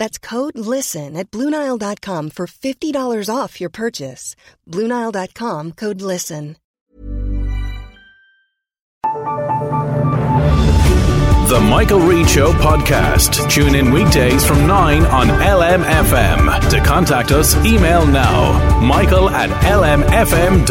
That's code LISTEN at Bluenile.com for $50 off your purchase. Bluenile.com code LISTEN. The Michael Reade Show podcast. Tune in weekdays from 9 on LMFM. To contact us, email now michael at lmfm.ie.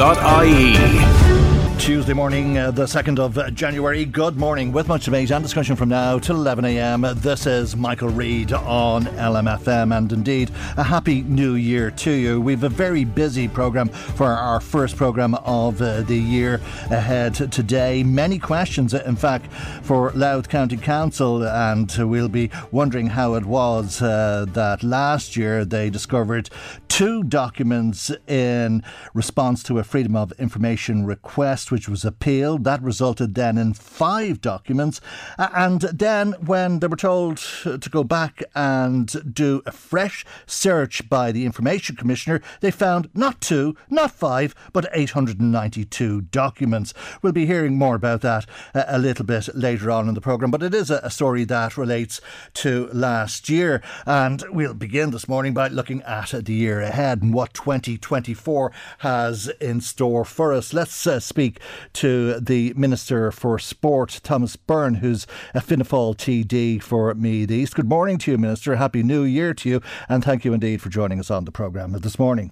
Tuesday morning, uh, the 2nd of January. Good morning. With much debate and discussion from now till 11am, this is Michael Reade on LMFM. And indeed, a happy new year to you. We've a very busy programme for our first programme of uh, the year ahead today. Many questions, in fact, for Louth County Council. And we'll be wondering how it was uh, that last year they discovered two documents in response to a Freedom of Information request which was appealed. That resulted then in five documents. And then, when they were told to go back and do a fresh search by the Information Commissioner, they found not two, not five, but 892 documents. We'll be hearing more about that a little bit later on in the programme, but it is a story that relates to last year. And we'll begin this morning by looking at the year ahead and what 2024 has in store for us. Let's uh, speak to the Minister for Sport, Thomas Byrne, who's a Fianna Fáil TD for Meath East. Good morning to you, Minister. Happy New Year to you, and thank you indeed for joining us on the programme this morning.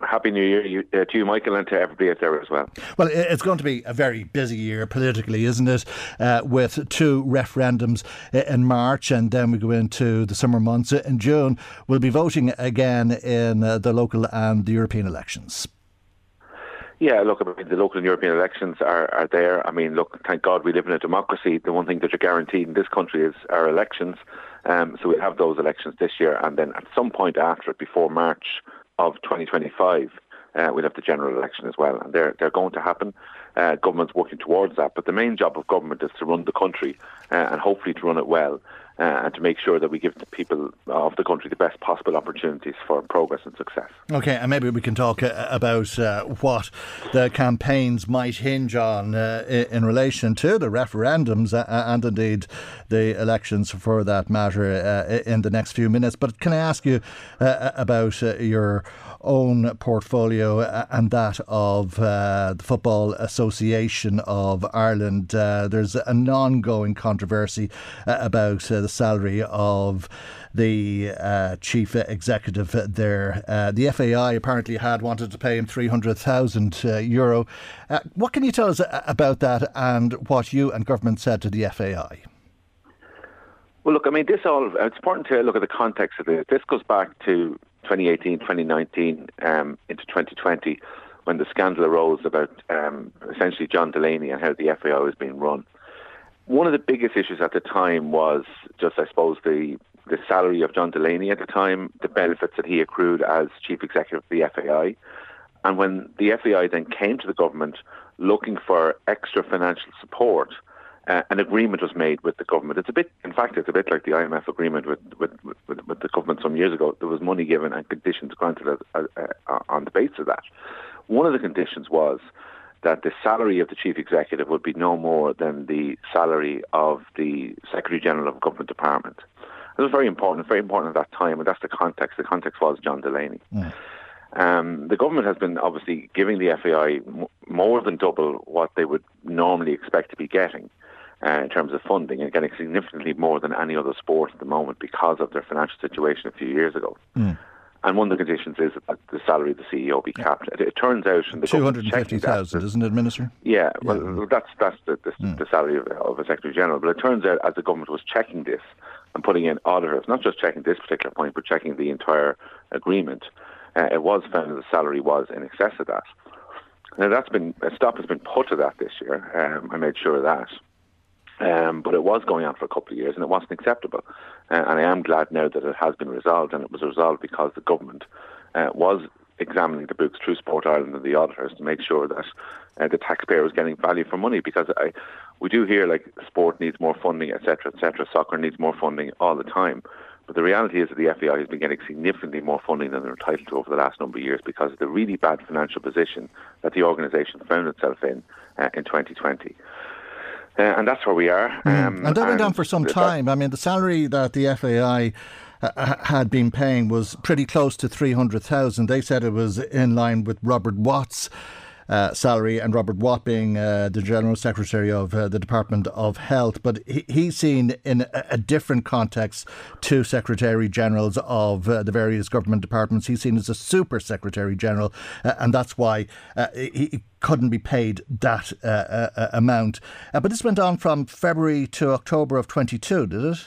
Happy New Year uh, to you, Michael, and to everybody out there as well. Well, it's going to be a very busy year politically, isn't it? Uh, with two referendums uh, in March, and then we go into the summer months in June. We'll be voting again in uh, the local and the European elections. Yeah, look, I mean, the local and European elections are, are there. I mean, look, thank God we live in a democracy. The one thing that you're guaranteed in this country is our elections. Um, so we have those elections this year, and then at some point after it, before March of 2025, uh, we'll have the general election as well, and they're they're going to happen. Uh, government's working towards that, but the main job of government is to run the country uh, and hopefully to run it well uh, and to make sure that we give the people of the country the best possible opportunities for progress and success. Okay, and maybe we can talk uh, about uh, what the campaigns might hinge on uh, in relation to the referendums uh, and indeed the elections for that matter uh, in the next few minutes. But can I ask you about your own portfolio and that of uh, the Football Association of Ireland. Uh, there's an ongoing controversy uh, about uh, the salary of the uh, chief executive there. Uh, the FAI apparently had wanted to pay him 300,000 uh, euro. what can you tell us about that and what you and government said to the FAI? Well, look, I mean, this all, it's important to look at the context of this. This goes back to 2018, 2019, um, into 2020, when the scandal arose about um, essentially John Delaney and how the FAI was being run. One of the biggest issues at the time was just, I suppose, the the salary of John Delaney at the time, the benefits that he accrued as chief executive of the FAI. And when the FAI then came to the government looking for extra financial support, uh, an agreement was made with the government. It's a bit, in fact, it's a bit like the IMF agreement with with, with, with the government some years ago. There was money given and conditions granted as, uh, uh, on the basis of that. One of the conditions was that the salary of the chief executive would be no more than the salary of the secretary general of a government department. It was very important, very important at that time, and that's the context. The context was John Delaney. Mm. Um, the government has been obviously giving the FAI more than double what they would normally expect to be getting uh, in terms of funding and getting significantly more than any other sport at the moment because of their financial situation a few years ago. Mm. And one of the conditions is that the salary of the CEO be capped. It, it turns out, in the two hundred and fifty thousand, isn't it, Minister? Yeah, well, yeah. that's that's the, the, mm. the salary of, of, a Secretary General. But it turns out, as the government was checking this and putting in auditors, not just checking this particular point, but checking the entire agreement, uh, it was found that the salary was in excess of that. Now that's been a stop has been put to that this year. Um, I made sure of that. Um, but it was going on for a couple of years and it wasn't acceptable. Uh, and I am glad now that it has been resolved, and it was resolved because the government uh, was examining the books through Sport Ireland and the auditors to make sure that uh, the taxpayer was getting value for money. Because I, we do hear like sport needs more funding, etc., etc. Soccer needs more funding all the time. But the reality is that the FAI has been getting significantly more funding than they're entitled to over the last number of years because of the really bad financial position that the organisation found itself in uh, in 2020. Uh, and that's where we are. Mm. Um, and that went on for some time. I mean, the salary that the FAI uh, had been paying was pretty close to 300,000. They said it was in line with Robert Watt's uh, salary, and Robert Watt being uh, the General Secretary of uh, the Department of Health. But he, he's seen in a, a, different context to Secretary Generals of uh, the various government departments. He's seen as a Super Secretary General, uh, and that's why uh, he couldn't be paid that amount. but this went on from February to October of 22, did it?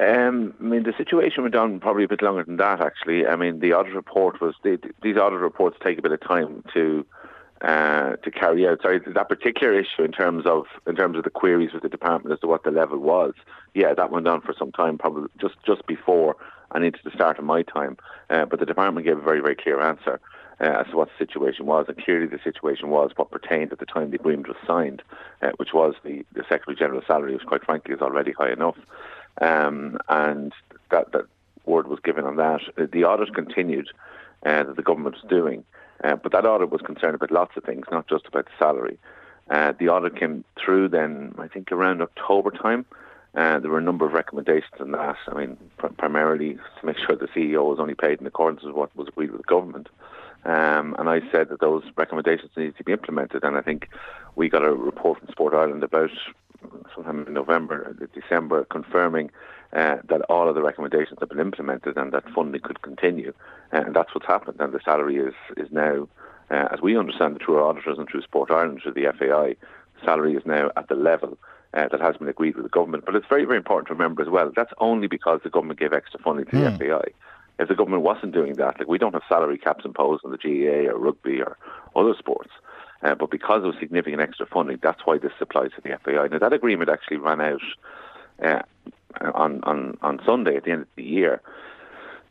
Um, I mean, the situation went on probably a bit longer than that. Actually, I mean, the audit report was these audit reports take a bit of time to uh, to carry out. Sorry, that particular issue in terms of in terms of the queries with the department as to what the level was. Yeah, that went on for some time, probably just just before and into the start of my time. Uh, but the department gave a very very clear answer. Uh, as to what the situation was, and clearly the situation was what pertained at the time the agreement was signed, uh, which was the, the Secretary General's salary, which quite frankly is already high enough um, and that, that word was given on that. The audit continued uh, that the government was doing, uh, but that audit was concerned about lots of things, not just about the salary. Uh, the audit came through then, I think, around October time. Uh, there were a number of recommendations in that. I mean, pr- primarily to make sure the CEO was only paid in accordance with what was agreed with the government. Um, and I said that those recommendations needed to be implemented. And I think we got a report from Sport Ireland about sometime in November, December, confirming uh, that all of the recommendations have been implemented and that funding could continue. Uh, and that's what's happened. And the salary is, is now, uh, as we understand it through our auditors and through Sport Ireland, through the FAI, salary is now at the level uh, that has been agreed with the government. But it's very, very important to remember as well, that's only because the government gave extra funding to mm. the hmm. FAI. If the government wasn't doing that, like we don't have salary caps imposed on the GAA or rugby or other sports. Uh, but because of significant extra funding, that's why this applies to the FAI. Now, that agreement actually ran out uh, on, on, on Sunday at the end of the year.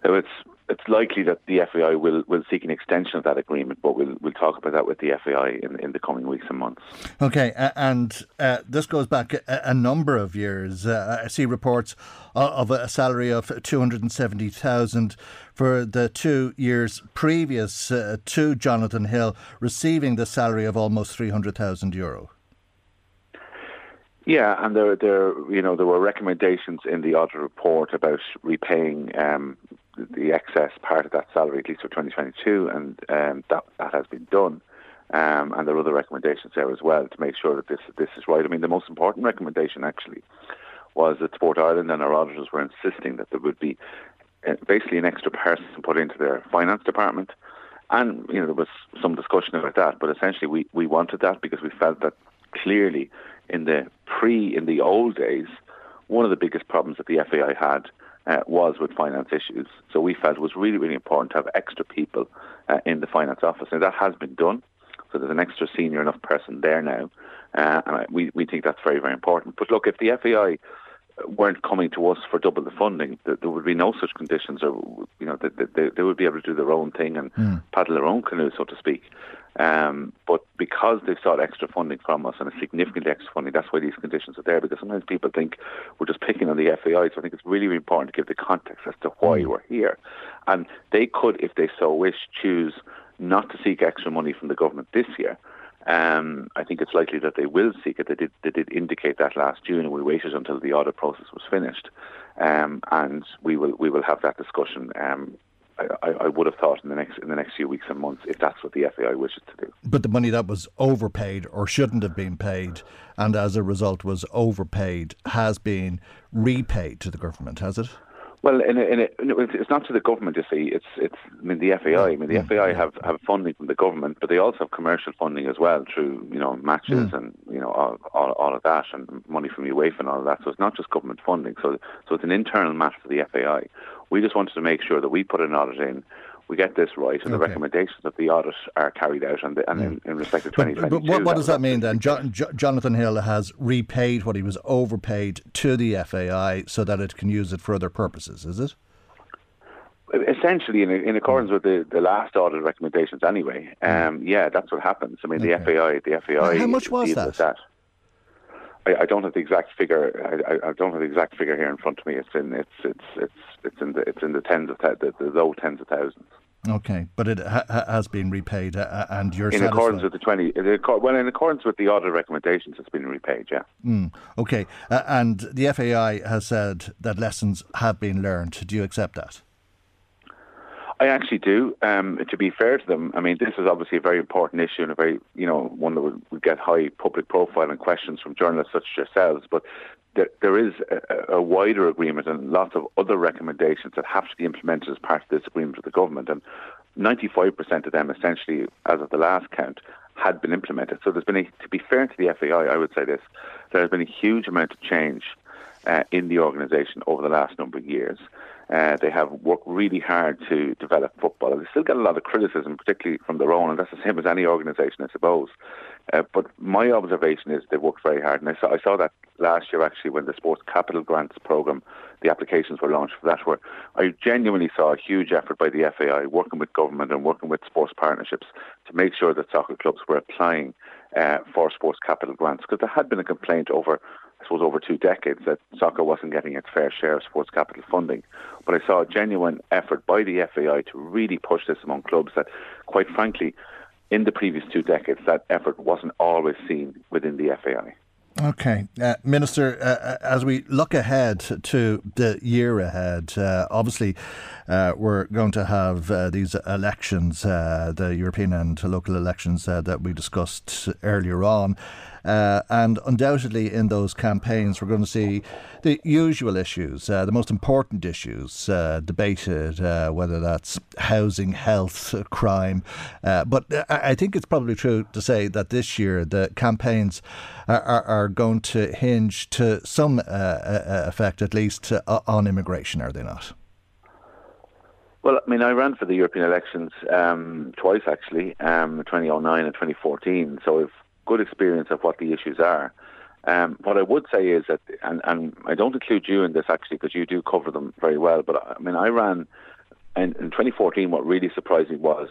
So it's it's likely that the FAI will, will seek an extension of that agreement, but we'll we'll talk about that with the FAI in, in the coming weeks and months. Okay, uh, and uh, this goes back a, a number of years. Uh, I see reports of a salary of two hundred and seventy thousand for the two years previous uh, to Jonathan Hill receiving the salary of almost three hundred thousand euro. Yeah, and there, there, you know, there were recommendations in the audit report about repaying um, the excess part of that salary, at least for 2022, and um, that that has been done. Um, and there are other recommendations there as well to make sure that this this is right. I mean, the most important recommendation actually was that Sport Ireland and our auditors were insisting that there would be uh, basically an extra person put into their finance department. And you know there was some discussion about that, but essentially we, we wanted that because we felt that clearly in the pre in the old days, one of the biggest problems that the FAI had uh, was with finance issues. So we felt it was really, really important to have extra people uh, in the finance office. And that has been done. So there's an extra senior enough person there now. Uh, and I, we, we think that's very, very important. But look, if the FAI weren't coming to us for double the funding, there would be no such conditions, or you know, they, they, they would be able to do their own thing and mm. paddle their own canoe, so to speak. Um, but because they've sought extra funding from us and a significant extra funding, that's why these conditions are there. Because sometimes people think we're just picking on the FAI. So I think it's really, really important to give the context as to why mm. we're here. And they could, if they so wish, choose not to seek extra money from the government this year. Um, I think it's likely that they will seek it. They did, they did indicate that last June, and we waited until the audit process was finished, um, and we will we will have that discussion um, I, I, would have thought in the next in the next few weeks and months if that's what the FAI wishes to do. But the money that was overpaid or shouldn't have been paid, and as a result was overpaid, has been repaid to the government, has it? Well, in a, in a, it's not to the government. You see, it's it's. I mean, the FAI. I mean, the yeah, FAI have have funding from the government, but they also have commercial funding as well through you know matches mm. and you know all, all, all of that and money from UEFA and all of that. So it's not just government funding. So so it's an internal matter for the FAI. We just wanted to make sure that we put an audit in we get this right, and okay. the recommendations of the audit are carried out, and, the, and in, in, respect to 2022. But, but what, what does that mean then? Jo- jo- Jonathan Hill has repaid what he was overpaid to the FAI so that it can use it for other purposes, is it? Essentially, in, in accordance with the, the last audit recommendations, anyway. Um, yeah, that's what happens. I mean, okay. the FAI, the FAI. How much was that? that. I, I, don't have the exact figure. I, I, don't have the exact figure here in front of me. It's in it's it's it's it's in the it's in the tens of the, the low tens of thousands. Okay, but it ha- has been repaid, uh, uh and you're in satisfied? accordance with the twenty. Well, in accordance with the audit recommendations, it's been repaid. Yeah. Mm, okay, uh, and the FAI has said that lessons have been learned. Do you accept that? I actually do. Um, to be fair to them, I mean, this is obviously a very important issue and a very, you know, one that would, would get high public profile and questions from journalists such as yourselves. But there, there is a, a, wider agreement and lots of other recommendations that have to be implemented as part of this agreement with the government. And 95% of them, essentially, as of the last count, had been implemented. So there's been, a, to be fair to the FAI, I would say this, there has been a huge amount of change uh, in the organisation over the last number of years. Uh, they have worked really hard to develop football. They still get a lot of criticism, particularly from their own, and that's the same as any organisation, I suppose. Uh, but my observation is they've worked very hard, and I saw, I saw that last year actually when the Sports Capital Grants Programme, the applications were launched for that, where I genuinely saw a huge effort by the FAI working with government and working with sports partnerships to make sure that soccer clubs were applying uh, for sports capital grants, because there had been a complaint over I suppose, over two decades that soccer wasn't getting its fair share of sports capital funding. But I saw a genuine effort by the FAI to really push this among clubs that, quite frankly, in the previous two decades, that effort wasn't always seen within the FAI. Okay, uh, Minister, uh, uh, as we look ahead to the year ahead, uh, obviously uh, we're going to have uh, these elections, the European and local elections that we discussed earlier on. Uh, and undoubtedly, in those campaigns, we're going to see the usual issues, uh, the most important issues uh, debated, uh, whether that's housing, health, crime. Uh, but I think it's probably true to say that this year the campaigns are, are, are going to hinge to some uh, effect, at least, on immigration, are they not? Well, I mean, I ran for the European elections um, twice actually, um, 2009 and 2014. So if good experience of what the issues are. Um, what I would say is that, and, and I don't include you in this actually because you do cover them very well, but I mean, I ran in, in 2014. What really surprised me was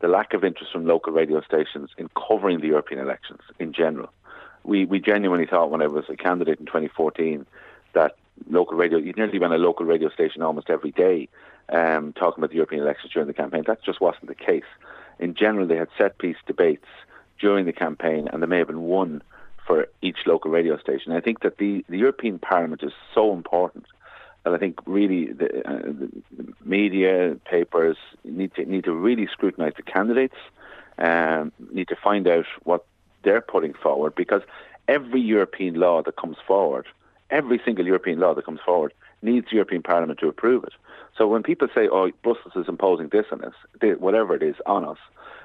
the lack of interest from local radio stations in covering the European elections in general. We we genuinely thought when I was a candidate in 2014 that local radio, you nearly ran a local radio station almost every day um, talking about the European elections during the campaign. That just wasn't the case. In general, they had set piece debates during the campaign, and there may have been one for each local radio station. I think that the, the European Parliament is so important And I think really the, uh, the media, papers need to need to really scrutinise the candidates, um, need to find out what they're putting forward because every European law that comes forward, every single European law that comes forward, needs the European Parliament to approve it. So when people say, "Oh, Brussels is imposing this on us," whatever it is on us,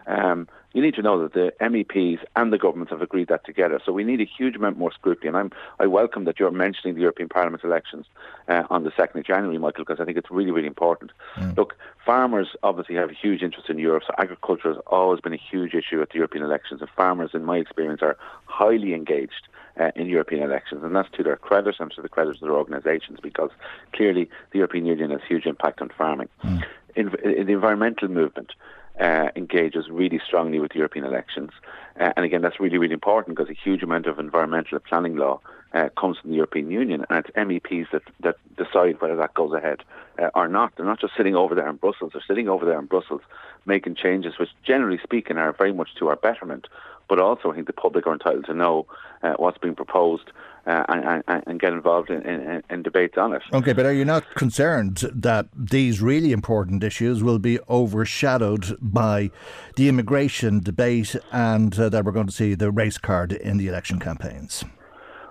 um, you need to know that the MEPs and the governments have agreed that together. So we need a huge amount more scrutiny. And I'm, I welcome that you're mentioning the European Parliament elections uh, on the 2nd of January, Michael, because I think it's really, really important. Mm. Look, farmers obviously have a huge interest in Europe. So agriculture has always been a huge issue at the European elections. And farmers, in my experience, are highly engaged uh, in European elections. And that's to their credit and to the credit of their organisations because clearly the European Union has huge impact on farming. Mm. In, in the environmental movement, uh, engages really strongly with European elections. Uh, and again, that's really, really important because a huge amount of environmental planning law uh, comes from the European Union, and it's MEPs that, that decide whether that goes ahead uh, or not. They're not just sitting over there in Brussels, they're sitting over there in Brussels making changes which, generally speaking, are very much to our betterment. But also, I think the public are entitled to know uh, what's being proposed uh, and, and, and, get involved in, in, in, debates on it. Okay, but are you not concerned that these really important issues will be overshadowed by the immigration debate and uh, that we're going to see the race card in the election campaigns?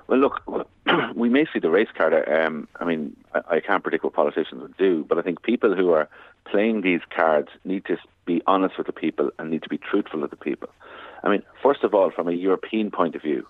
Well, look, we may see the race card. Um, I mean, I, I can't predict what politicians will do, but I think people who are playing these cards need to be honest with the people and need to be truthful with the people. I mean, first of all, from a European point of view,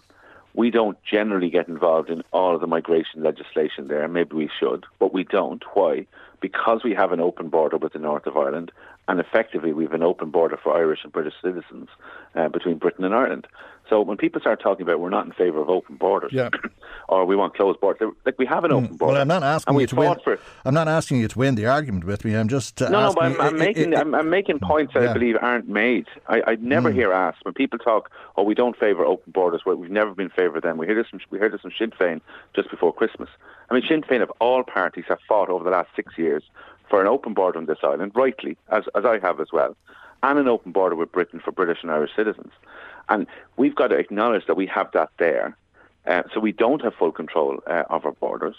we don't generally get involved in all of the migration legislation there. Maybe we should, but we don't. Why? Because we have an open border with the north of Ireland, and effectively we have an open border for Irish and British citizens uh, between Britain and Ireland. So when people start talking about we're not in favour of open borders, yeah. or we want closed borders, like we have an open border. Well, I'm not asking you to win. I'm not asking you to win the argument with me. I'm just uh, no, no. But I'm, I'm it, making it, I'm, I'm, making points that yeah. I believe aren't made. I, I never mm. hear asked when people talk. Oh, we don't favour open borders. Well, we've never been in favour of them. We heard this from we heard this from Sinn Féin just before Christmas. I mean, Sinn Féin of all parties have fought over the last six years for an open border on this island, rightly, as as I have as well, and an open border with Britain for British and Irish citizens. And we've got to acknowledge that we have that there. Uh, so we don't have full control uh, of our borders,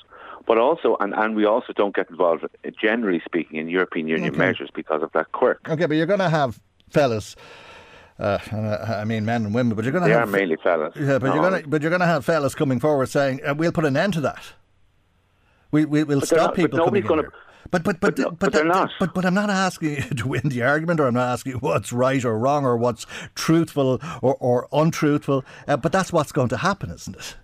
but also, and, and we also don't get involved, uh, generally speaking, in European Union okay. measures because of that quirk. Okay, but you're going to have fellas. Uh, I mean, men and women, but you're going to they have are mainly fellas. Yeah, but no. you're going to but you're going to have fellas coming forward saying uh, we'll put an end to that. We we will stop people coming gonna, here. But but but but, no, but, but they're not. But but I'm not asking you to win the argument, or I'm not asking you what's right or wrong, or what's truthful or, or untruthful. Uh, but that's what's going to happen, isn't it?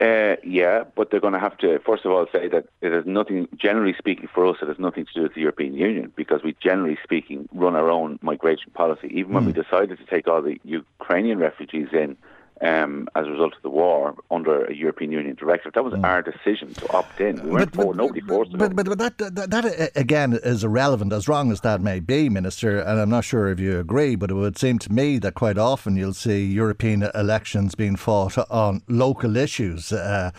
Uh, yeah, but they're going to have to, first of all, say that it has nothing, generally speaking, for us, it has nothing to do with the European Union because we, generally speaking, run our own migration policy. Even when mm. we decided to take all the Ukrainian refugees in um, as a result of the war under a European Union directive. That was mm. our decision to opt in. We weren't but, forward, nobody forced but, but, but, that, that, that, again, is irrelevant, as wrong as that may be, Minister, and I'm not sure if you agree, but it would seem to me that quite often you'll see European elections being fought on local issues. Uh,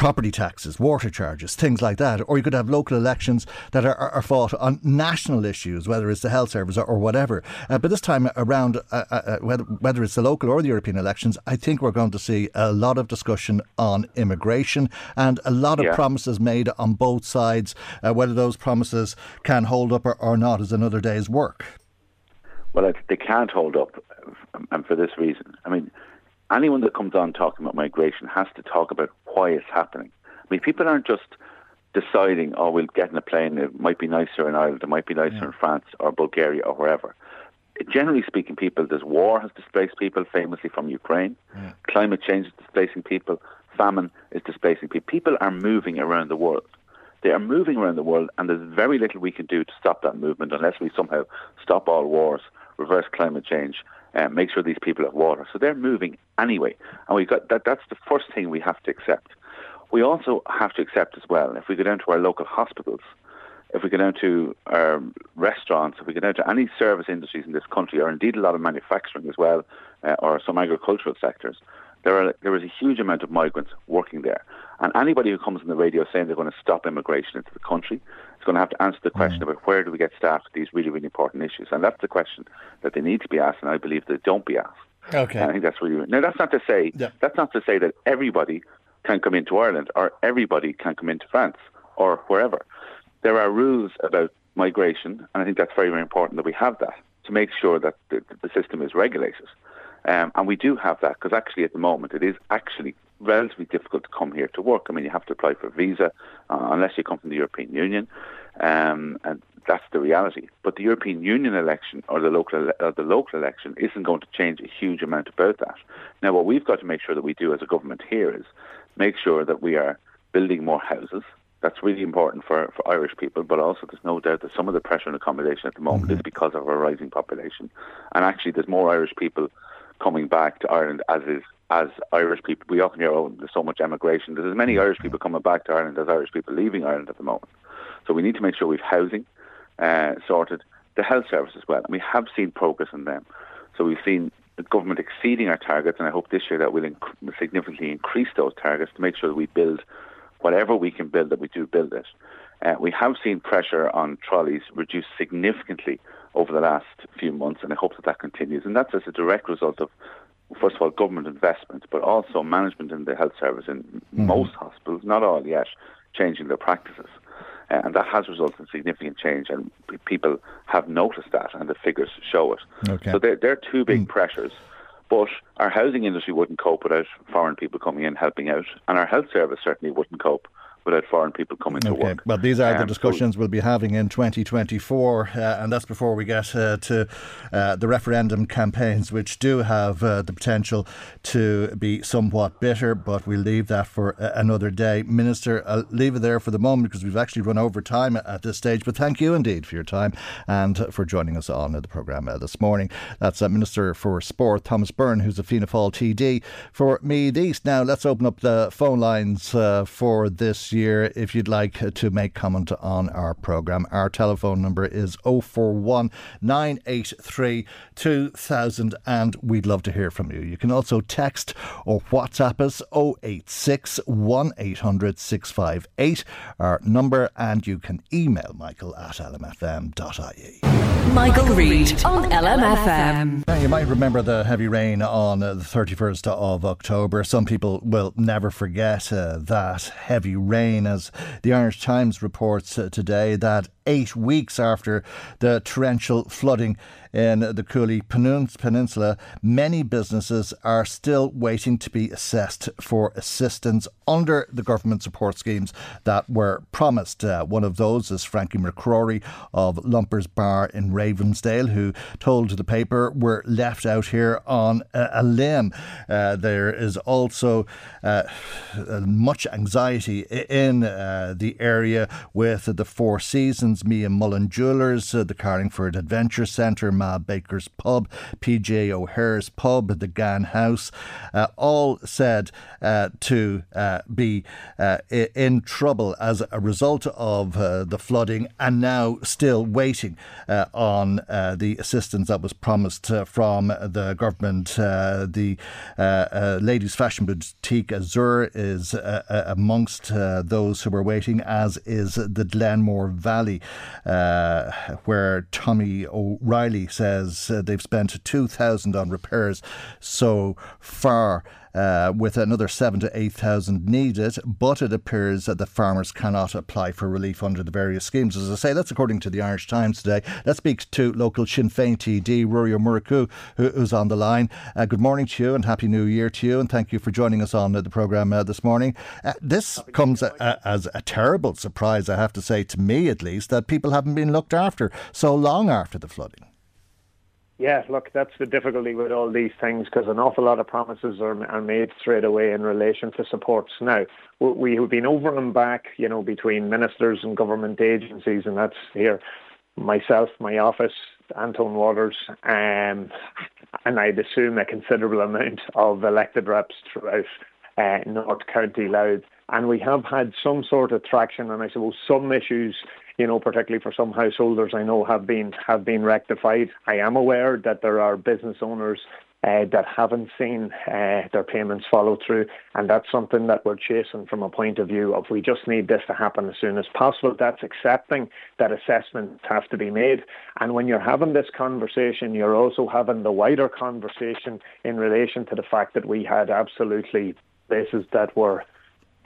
property taxes, water charges, things like that. Or you could have local elections that are, are, are fought on national issues, whether it's the health service or, or whatever. Uh, but this time around, uh, uh, whether, whether it's the local or the European elections, I think we're going to see a lot of discussion on immigration and a lot of yeah. promises made on both sides. Uh, whether those promises can hold up or, or not is another day's work. Well, they can't hold up, and for this reason. I mean, anyone that comes on talking about migration has to talk about why it's happening. I mean, people aren't just deciding, oh, we'll get in a plane, it might be nicer in Ireland, it might be nicer yeah. in France or Bulgaria or wherever. Generally speaking, people, there's war has displaced people, famously from Ukraine. Yeah. Climate change is displacing people. Famine is displacing people. People are moving around the world. They are moving around the world, and there's very little we can do to stop that movement unless we somehow stop all wars, reverse climate change, uh, make sure these people have water. So they're moving anyway, and we got that. That's the first thing we have to accept. We also have to accept as well. If we go down to our local hospitals, if we go down to our restaurants, if we go down to any service industries in this country, or indeed a lot of manufacturing as well, uh, or some agricultural sectors, there are there is a huge amount of migrants working there. And anybody who comes on the radio saying they're going to stop immigration into the country is going to have to answer the question mm. about where do we get staff for these really, really important issues. And that's the question that they need to be asked, and I believe they don't be asked. Okay. And I think that's really now. That's not to say yeah. that's not to say that everybody can come into Ireland or everybody can come into France or wherever. There are rules about migration, and I think that's very, very important that we have that to make sure that the, the system is regulated. Um, and we do have that because actually at the moment it is actually relatively difficult to come here to work. I mean, you have to apply for a visa uh, unless you come from the European Union, um, and that's the reality. But the European Union election or the local uh, the local election isn't going to change a huge amount about that. Now, what we've got to make sure that we do as a government here is make sure that we are building more houses. That's really important for, for Irish people, but also there's no doubt that some of the pressure on accommodation at the moment mm-hmm. is because of our rising population. And actually, there's more Irish people coming back to Ireland as is as Irish people. We often hear, oh, there's so much emigration. There's as many Irish people coming back to Ireland as Irish people leaving Ireland at the moment. So we need to make sure we've housing uh, sorted, the health service as well. And we have seen progress in them. So we've seen the government exceeding our targets, and I hope this year that we'll inc- significantly increase those targets to make sure that we build whatever we can build, that we do build it. Uh, we have seen pressure on trolleys reduce significantly over the last few months, and I hope that that continues. And that's as a direct result of first of all, government investment, but also management in the health service in mm-hmm. most hospitals, not all yet, changing their practices. Uh, and that has resulted in significant change, and people have noticed that, and the figures show it. Okay. So they're, they're two big mm. pressures. But our housing industry wouldn't cope without foreign people coming in helping out, and our health service certainly wouldn't cope without foreign people coming okay. to work. Well, these are um, the discussions we'll be having in 2024, uh, and that's before we get uh, to uh, the referendum campaigns, which do have uh, the potential to be somewhat bitter, but we'll leave that for another day. Minister, I'll leave it there for the moment because we've actually run over time at this stage, but thank you indeed for your time and for joining us on the programme uh, this morning. That's uh, Minister for Sport, Thomas Byrne, who's a Fianna Fáil TD for Meath East. Now, let's open up the phone lines for this year if you'd like to make comment on our programme. Our telephone number is 041 983 2000 and we'd love to hear from you. You can also text or WhatsApp us 086 1800 658 our number and you can email michael at lmfm.ie. Michael Reade on LMFM. Now, you might remember the heavy rain on the 31st of October. Some people will never forget uh, that heavy rain as the Irish Times reports uh, today that eight weeks after the torrential flooding in the Cooley Peninsula, many businesses are still waiting to be assessed for assistance under the government support schemes that were promised. Uh, one of those is Frankie McCrory of Lumpers Bar in Ravensdale, who told the paper we're left out here on a, a limb. Uh, there is also uh, much anxiety in uh, the area with the Four Seasons, Mia Mullen Jewelers, uh, the Carlingford Adventure Centre, Ma Baker's Pub, PJ O'Hare's Pub, the Ghan House, uh, all said uh, to uh, be uh, in trouble as a result of the flooding and now still waiting on the assistance that was promised from the government. the ladies' fashion boutique Azure is amongst those who are waiting, as is the Glenmore Valley, where Tommy O'Reilly says says uh, they've spent 2,000 on repairs so far. Uh, with another seven to eight thousand needed, but it appears that the farmers cannot apply for relief under the various schemes. As I say, that's according to the Irish Times today. Let's speak to local Sinn Féin TD Rory Ó Murchú, who's on the line. Uh, good morning to you and Happy New Year to you, and thank you for joining us on uh, the programme uh, this morning. Uh, this Happy comes a, a, as a terrible surprise, I have to say, to me at least, that people haven't been looked after so long after the flooding. Yeah, look, that's the difficulty with all these things because an awful lot of promises are, are made straight away in relation to supports. Now, we have been over and back, you know, between ministers and government agencies, and that's here myself, my office, Antóin Watters, um, and I'd assume a considerable amount of elected reps throughout uh, North County Louth. And we have had some sort of traction, and I suppose some issues you know, particularly for some householders, I know have been have been rectified. I am aware that there are business owners uh, that haven't seen uh, their payments follow through, and that's something that we're chasing from a point of view of we just need this to happen as soon as possible. That's accepting that assessments have to be made, and when you're having this conversation, you're also having the wider conversation in relation to the fact that we had absolutely places that were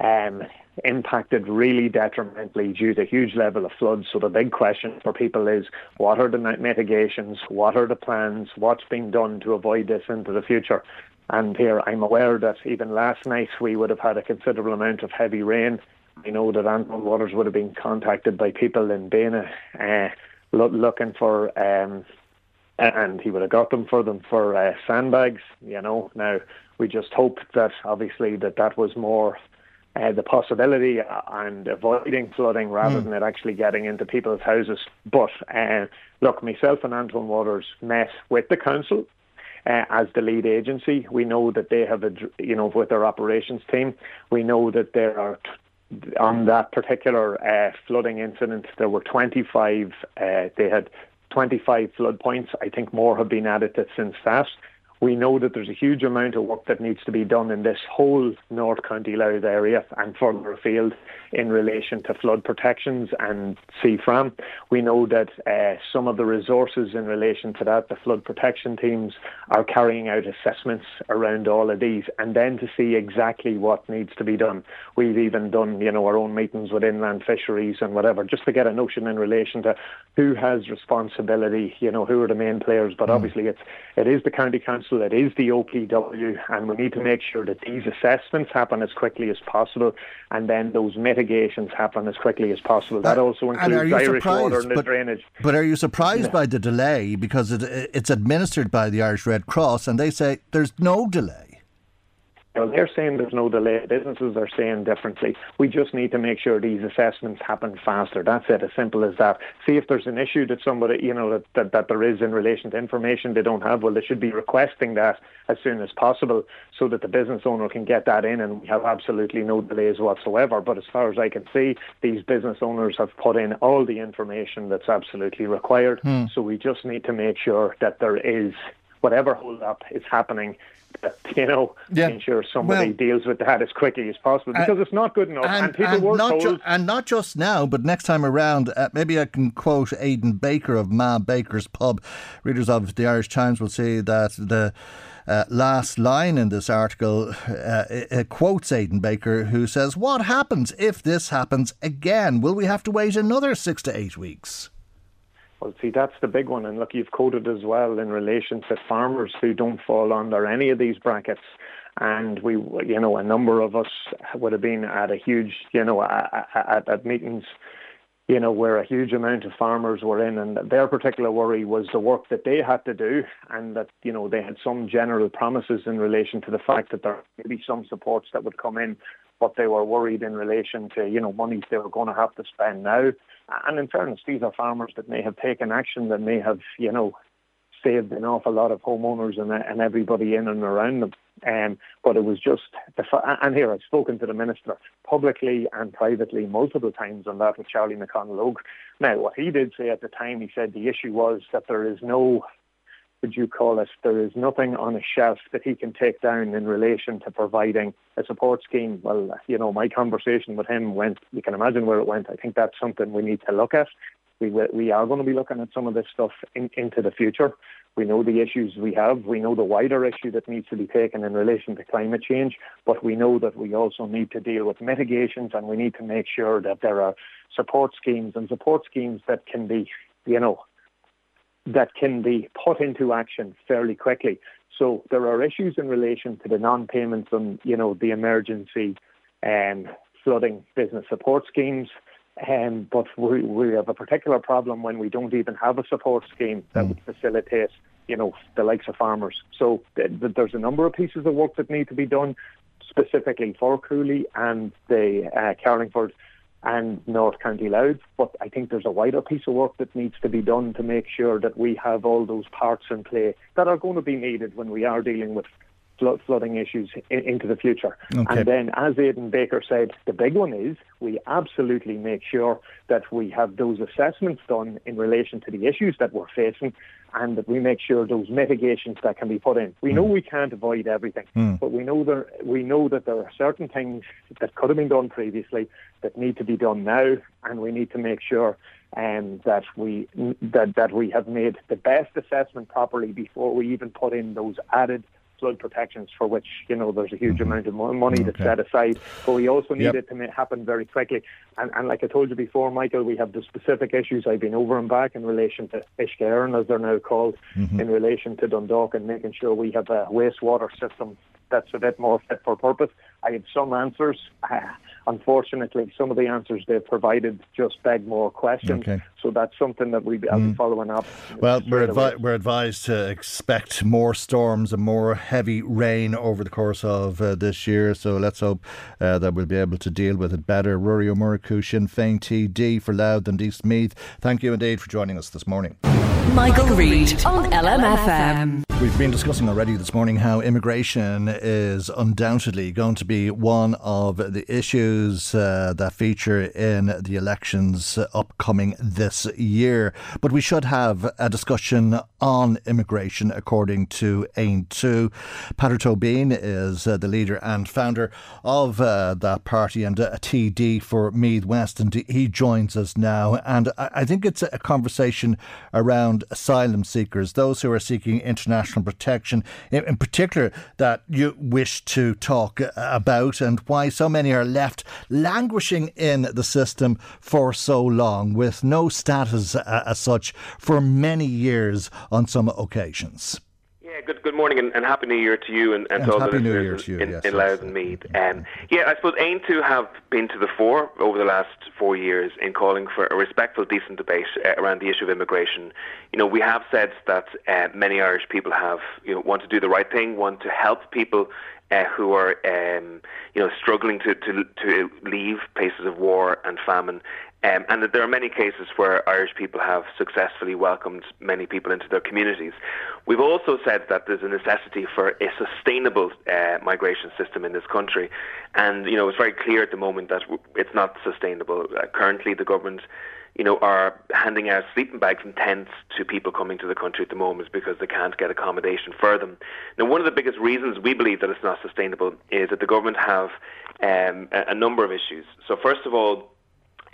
um, impacted really detrimentally due to huge level of floods. So the big question for people is what are the mitigations, what are the plans, what's being done to avoid this into the future? And here I'm aware that even last night we would have had a considerable amount of heavy rain. I know that Antóin Watters would have been contacted by people in Bena uh, lo- looking for, um, and he would have got them for them for uh, sandbags. You know, now we just hope that obviously that that was more uh, the possibility and avoiding flooding rather mm. than it actually getting into people's houses. But uh, look, myself and Antóin Watters met with the council uh, as the lead agency. We know that they have, a, you know, with their operations team, we know that there are. on that particular uh, flooding incident, there were 25. Uh, they had 25 flood points. I think more have been added to since that. We know that there's a huge amount of work that needs to be done in this whole North County Louth area and further afield in relation to flood protections and CFRAM. We know that uh, some of the resources in relation to that, the flood protection teams, are carrying out assessments around all of these, and then to see exactly what needs to be done. We've even done, you know, our own meetings with inland fisheries and whatever, just to get a notion in relation to who has responsibility, you know, who are the main players. But mm. obviously, it's it is the county council Council, it is the OPW, and we need to make sure that these assessments happen as quickly as possible, and then those mitigations happen as quickly as possible. That uh, also includes Irish water and the but, drainage. But are you surprised by the delay because it, it's administered by the Irish Red Cross, and they say there's no delay? Well, they're saying there's no delay. Businesses are saying differently. We just need to make sure these assessments happen faster. That's it, as simple as that. See if there's an issue that somebody, you know, that, that, that there is in relation to information they don't have. Well, they should be requesting that as soon as possible so that the business owner can get that in and we have absolutely no delays whatsoever. But as far as I can see, these business owners have put in all the information that's absolutely required. Hmm. So we just need to make sure that there is whatever hold up is happening that, you know, yeah. ensure somebody well, deals with that as quickly as possible because it's not good enough. And, and people and were not told. Ju- and not just now, but next time around, uh, maybe I can quote Aidan Baker of Ma Baker's Pub. Readers of the Irish Times will see that the. Uh, last line in this article uh, it quotes Aidan Baker, who says, What happens if this happens again? Will we have to wait another six to eight weeks? Well, see, that's the big one. And look, you've quoted as well in relation to farmers who don't fall under any of these brackets. And we, you know, a number of us would have been at a huge, you know, at, at meetings, you know, where a huge amount of farmers were in, and their particular worry was the work that they had to do, and that you know they had some general promises in relation to the fact that there may be some supports that would come in, but they were worried in relation to you know monies they were going to have to spend now. And in fairness, these are farmers that may have taken action that may have, you know, saved an awful lot of homeowners and, and everybody in and around them. Um, but it was just, the, and here I've spoken to the minister publicly and privately multiple times on that with Charlie McConalogue. Now, what he did say at the time, he said the issue was that there is no would you call it, there is nothing on a shelf that he can take down in relation to providing a support scheme. Well, you know, my conversation with him went, you can imagine where it went. I think that's something we need to look at. We, we are going to be looking at some of this stuff in, into the future. We know the issues we have. We know the wider issue that needs to be taken in relation to climate change, but we know that we also need to deal with mitigations and we need to make sure that there are support schemes and support schemes that can be, you know, that can be put into action fairly quickly. So there are issues in relation to the non-payments on, you know, the emergency um, flooding business support schemes. Um, but we, we have a particular problem when we don't even have a support scheme that mm. would facilitate, you know, the likes of farmers. So th- th- there's a number of pieces of work that need to be done specifically for Cooley and the uh, Carlingford and North County Louth. But I think there's a wider piece of work that needs to be done to make sure that we have all those parts in play that are going to be needed when we are dealing with flood, flooding issues in, into the future. Okay. And then, as Aidan Baker said, the big one is we absolutely make sure that we have those assessments done in relation to the issues that we're facing and that we make sure those mitigations that can be put in. We know we can't avoid everything, mm. but we know there we know that there are certain things that could have been done previously that need to be done now, and we need to make sure um, that we that that we have made the best assessment properly before we even put in those added flood protections for which you know there's a huge mm-hmm. amount of money okay. that's set aside. But we also need yep. it to happen very quickly. And, and like I told you before, Michael, we have the specific issues I've been over and back in relation to Uisce Éireann, as they're now called, mm-hmm. in relation to Dundalk, and making sure we have a wastewater system that's a bit more fit for purpose. I have some answers. Unfortunately, some of the answers they've provided just beg more questions. Okay. So that's something that we, I'll be mm. following up. Well, we're, advi- we're advised to expect more storms and more heavy rain over the course of uh, this year. So let's hope uh, that we'll be able to deal with it better. Rory Murchú, Sinn Féin TD for Louth and East Meath. Thank you indeed for joining us this morning. Michael, Reade on LMFM. We've been discussing already this morning how immigration is undoubtedly going to be one of the issues uh, that feature in the elections upcoming this year. But we should have a discussion on immigration, according to Aontú. Peadar Tóibín is uh, the leader and founder of uh, that party and a TD for Meath West, and he joins us now. And I think it's a conversation around asylum seekers, those who are seeking international protection, in particular, that you wish to talk about, and why so many are left languishing in the system for so long with no status uh, as such for many years on some occasions. Yeah, good good morning and, and happy New Year to you and, and, and to all happy the New Year to you, in, yes, in Louth and Meath. Um, yeah, I suppose Aontú have been to the fore over the last four years in calling for a respectful, decent debate uh, around the issue of immigration. You know, we have said that uh, many Irish people have you know want to do the right thing, want to help people uh, who are um, you know struggling to, to to leave places of war and famine. Um, and that there are many cases where Irish people have successfully welcomed many people into their communities. We've also said that there's a necessity for a sustainable uh, migration system in this country, and you know it's very clear at the moment that it's not sustainable. Uh, currently, the government, you know, are handing out sleeping bags and tents to people coming to the country at the moment because they can't get accommodation for them. Now, one of the biggest reasons we believe that it's not sustainable is that the government have um, a, a number of issues. So, first of all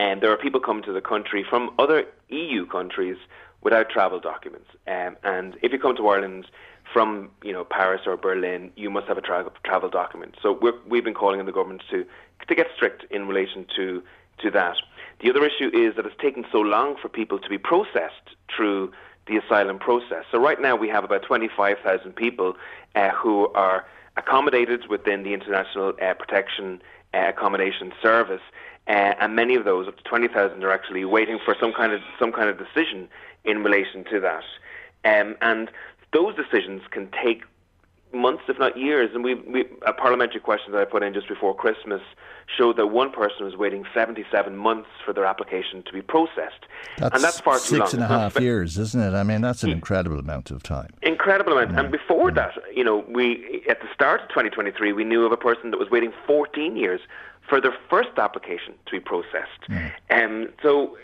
and there are people coming to the country from other EU countries without travel documents. Um, and if you come to Ireland from you know Paris or Berlin, you must have a tra- travel document. So we have been calling on the government to to get strict in relation to to that. The other issue is that it's taken so long for people to be processed through the asylum process. So right now we have about 25,000 people uh, who are accommodated within the International uh, Protection uh, Accommodation Service. Uh, and many of those, up to 20,000, are actually waiting for some kind of some kind of decision in relation to that. Um, and those decisions can take months, if not years. And we, we a parliamentary question that I put in just before Christmas showed that one person was waiting 77 months for their application to be processed, that's and that's far too long. Six and a half years, isn't it? I mean, that's an incredible amount of time. Incredible amount. And before that, you know, we at the start of 2023, we knew of a person that was waiting 14 years for their first application to be processed. Mm. Um, so,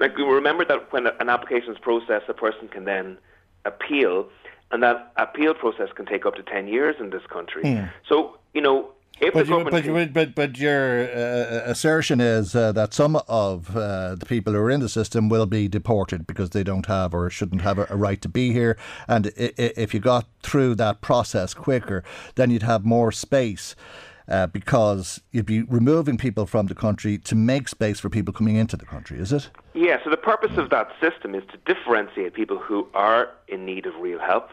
like, we remember that when an application is processed, a person can then appeal, and that appeal process can take up to 10 years in this country. Mm. So, you know, if but, you, but, but, but, but your uh, assertion is uh, that some of uh, the people who are in the system will be deported because they don't have or shouldn't have a, a right to be here. And i- i- if you got through that process quicker, then you'd have more space. Uh, because you'd be removing people from the country to make space for people coming into the country, is it? Yeah, so the purpose of that system is to differentiate people who are in need of real help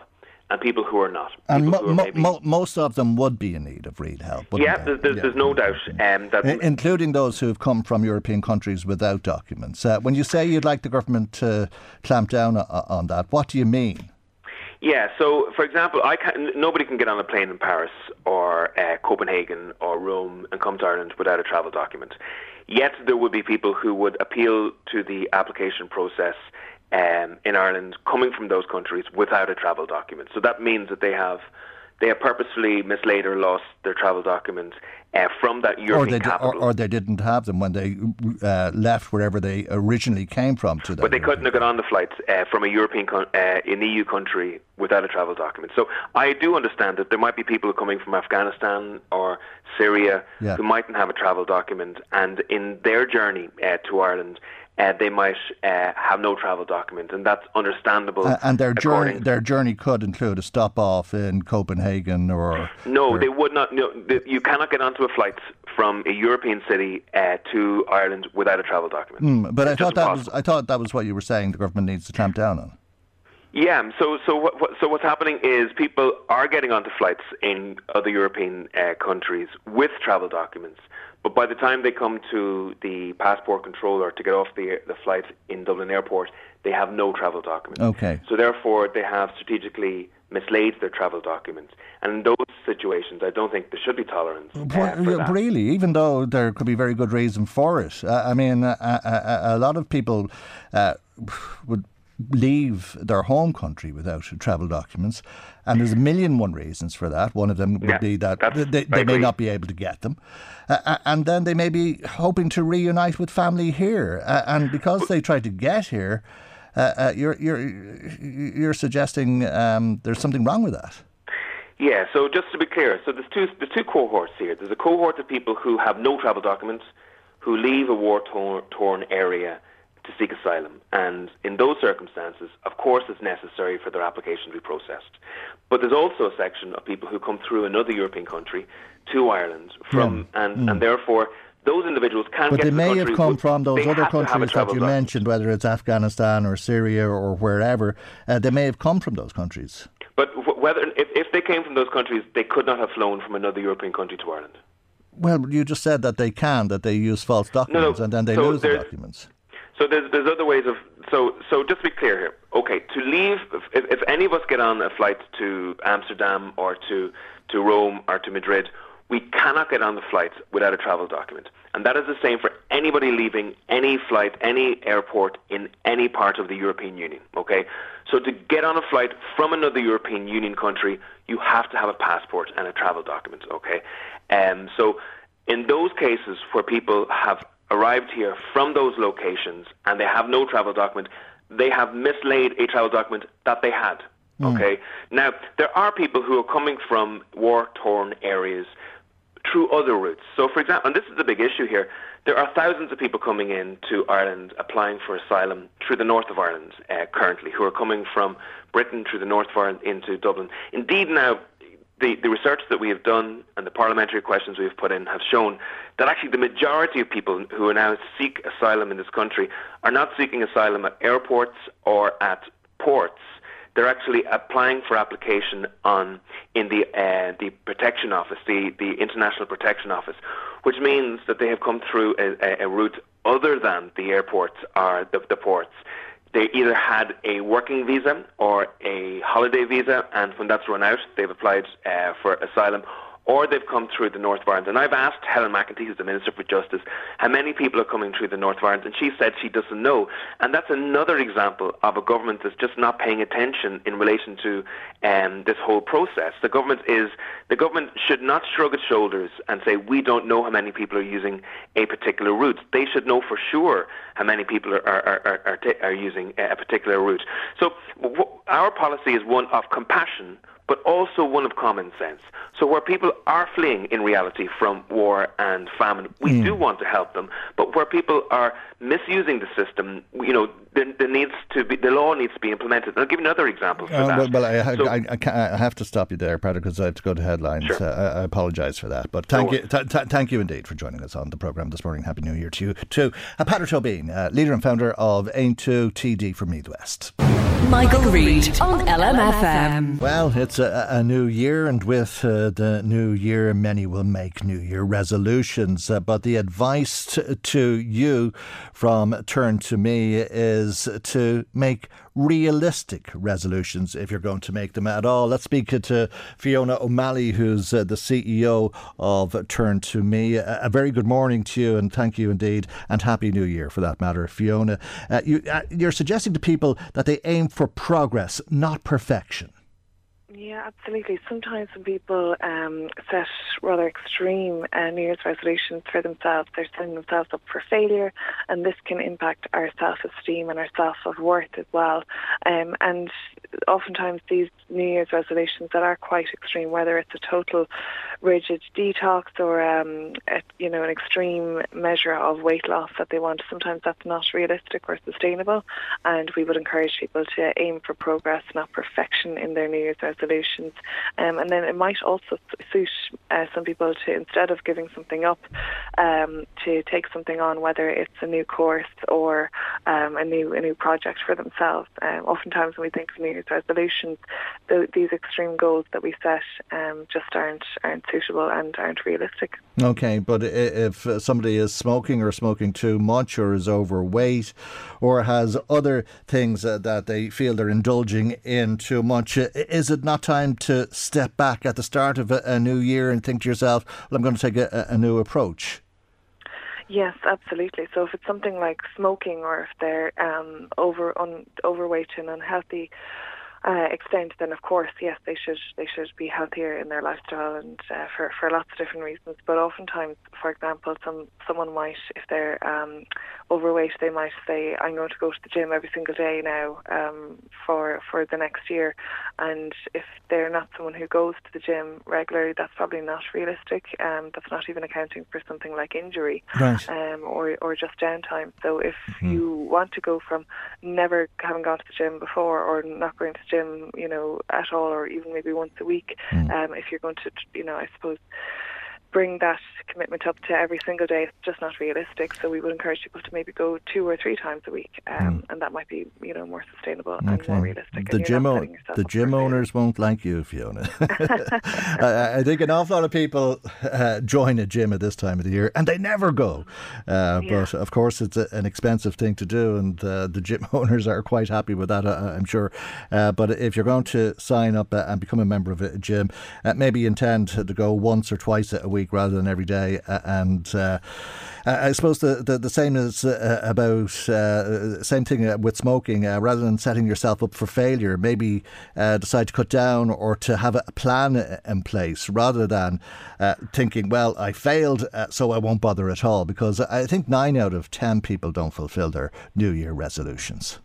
and people who are not. And mo- are mo- mo- most of them would be in need of real help. yeah, there's, there's, there's no doubt um, that I- including those who have come from European countries without documents. Uh, when you say you'd like the government to clamp down o- on that, what do you mean? Yeah, so for example, I can nobody can get on a plane in Paris or uh, Copenhagen or Rome and come to Ireland without a travel document. Yet there would be people who would appeal to the application process um, in Ireland coming from those countries without a travel document. So that means that they have they have purposefully mislaid or lost their travel documents uh, from that Or European they, di- capital. or, or they didn't have them when they uh, left wherever they originally came from to that. But they couldn't have got on the flight uh, from a European, con- uh, an EU country without a travel document. So I do understand that there might be people coming from Afghanistan or Syria Yeah. who mightn't have a travel document, and in their journey uh, to Ireland, uh, they might uh, have no travel document, and that's understandable. Uh, and their journey, their journey could include a stop off in Copenhagen or. No, or- they would not. No, you cannot get onto a flight from a European city uh, to Ireland without a travel document. Hmm, but I thought that was. I thought that was what you were saying. The government needs to clamp down on. Yeah, so so what, what so what's happening is people are getting onto flights in other European uh, countries with travel documents, but by the time they come to the passport controller to get off the the flight in Dublin Airport, they have no travel documents. Okay. So therefore, they have strategically mislaid their travel documents, and in those situations, I don't think there should be tolerance. uh, for that. really, even though there could be very good reason for it. Uh, I mean, a, a, a lot of people uh, would leave their home country without travel documents, and there's a million one reasons for that. One of them would Yeah, be that they, they may not be able to get them, uh, and then they may be hoping to reunite with family here, uh, and because they try to get here. Uh, uh, you're you're you're suggesting um, there's something wrong with that. Yeah, so just to be clear, so there's two there's two cohorts here. There's a cohort of people who have no travel documents, who leave a war torn, torn area to seek asylum, and in those circumstances, of course, it's necessary for their application to be processed. But there's also a section of people who come through another European country to Ireland from, and and therefore. Those individuals can But they the may country have come from those other have to have a countries that you mentioned, whether it's Afghanistan or Syria or wherever. Uh, they may have come from those countries. But whether if, if they came from those countries, they could not have flown from another European country to Ireland. Well, you just said that they can, that they use false documents, no, no. and then they so lose the documents. So there's there's other ways of so so just to be clear here. Okay, to leave if, if any of us get on a flight to Amsterdam or to to Rome or to Madrid, we cannot get on the flight without a travel document. And that is the same for anybody leaving any flight, any airport in any part of the European Union. Okay? So to get on a flight from another European Union country, you have to have a passport and a travel document. Okay? Um, so in those cases where people have arrived here from those locations and they have no travel document, they have mislaid a travel document that they had. Mm. Okay. Now there are people who are coming from war-torn areas through other routes. So, for example, and this is the big issue here. There are thousands of people coming in to Ireland applying for asylum through the north of Ireland uh, currently, who are coming from Britain through the north of Ireland into Dublin. Indeed, now the, the research that we have done and the parliamentary questions we have put in have shown that actually the majority of people who are now seek asylum in this country are not seeking asylum at airports or at ports they're actually applying for application on in the uh, the protection office, the the international protection office, which means that they have come through a, a route other than the airports or the, the ports. They either had a working visa or a holiday visa, and when that's run out, they've applied uh, for asylum or they've come through the North of Ireland. And I've asked Helen McEntee, who's the Minister for Justice, how many people are coming through the North of Ireland, and she said she doesn't know. And that's another example of a government that's just not paying attention in relation to um, this whole process. The government is the government should not shrug its shoulders and say we don't know how many people are using a particular route. They should know for sure how many people are are are, are, are using a particular route. So w- our policy is one of compassion but also one of common sense. So where people are fleeing in reality from war and famine, we mm. do want to help them. But where people are misusing the system, you know, there, there needs to be the law needs to be implemented. And I'll give you another example for uh, that. Well, I, so, I, I, I, have to stop you there, Peadar, because I have to go to headlines. Sure. Uh, I apologise for that, but thank no you, thank you indeed for joining us on the programme this morning. Happy New Year to you too. Uh, Peadar Tóibín, uh, leader and founder of Aontú TD from Meath West. Michael, Reade on LMFM. Well, it's a, a new year, and with uh, the new year, many will make New Year resolutions. Uh, but the advice to, to you from Turn to Me is to make realistic resolutions if you're going to make them at all. Let's speak to Fiona O'Malley, who's uh, the CEO of Turn to Me. A, very good morning to you, and thank you indeed, and Happy New Year for that matter, Fiona. Uh, you, uh, you're suggesting to people that they aim for progress, not perfection. Yeah, absolutely. Sometimes when people um, set rather extreme uh, New Year's resolutions for themselves, they're setting themselves up for failure, and this can impact our self-esteem and our self-worth as well. Um, and oftentimes these New Year's resolutions that are quite extreme, whether it's a total rigid detox or um, a, you know an extreme measure of weight loss that they want, sometimes that's not realistic or sustainable. And we would encourage people to aim for progress, not perfection, in their New Year's resolutions. Um, and then it might also suit uh, some people to instead of giving something up, um, to take something on, whether it's a new course or um, a new a new project for themselves. Um, oftentimes when we think of New Year's resolutions, the, these extreme goals that we set um, just aren't aren't suitable and aren't realistic. Okay, but if somebody is smoking or smoking too much or is overweight or has other things that they feel they're indulging in too much, is it not time to step back at the start of a, new year and think to yourself, well, I'm going to take a, a new approach? Yes, absolutely. So if it's something like smoking or if they're um, over un, overweight and unhealthy, uh, extent, then of course, yes, they should they should be healthier in their lifestyle and uh, for for lots of different reasons. But oftentimes, for example, some someone might, if they're um, overweight, they might say, "I'm going to go to the gym every single day now um, for for the next year." And if they're not someone who goes to the gym regularly, that's probably not realistic. Um, that's not even accounting for something like injury right. um, or or just downtime. So if mm-hmm. you want to go from never having gone to the gym before or not going to the gym, you know, at all, or even maybe once a week. Mm. Um, if you're going to, you know, I suppose bring that commitment up to every single day, it's just not realistic. So we would encourage people to maybe go two or three times a week, um, mm. and that might be you know more sustainable okay. and more realistic. The gym, o- the gym owners won't like you, Fiona. I, I, think an awful lot of people uh, join a gym at this time of the year, and they never go. Uh, yeah. But of course, it's a, an expensive thing to do, and uh, the gym owners are quite happy with that. Uh, I'm sure. Uh, but if you're going to sign up uh, and become a member of a gym, maybe intend to go once or twice a week rather than every day, and I suppose the, the, the same is uh, about uh, same thing uh, with smoking. Uh, rather than setting yourself up for failure, maybe uh, decide to cut down or to have a plan in place rather than uh, thinking, "Well, I failed, so I won't bother at all." Because I think nine out of ten people don't fulfil their New Year resolutions.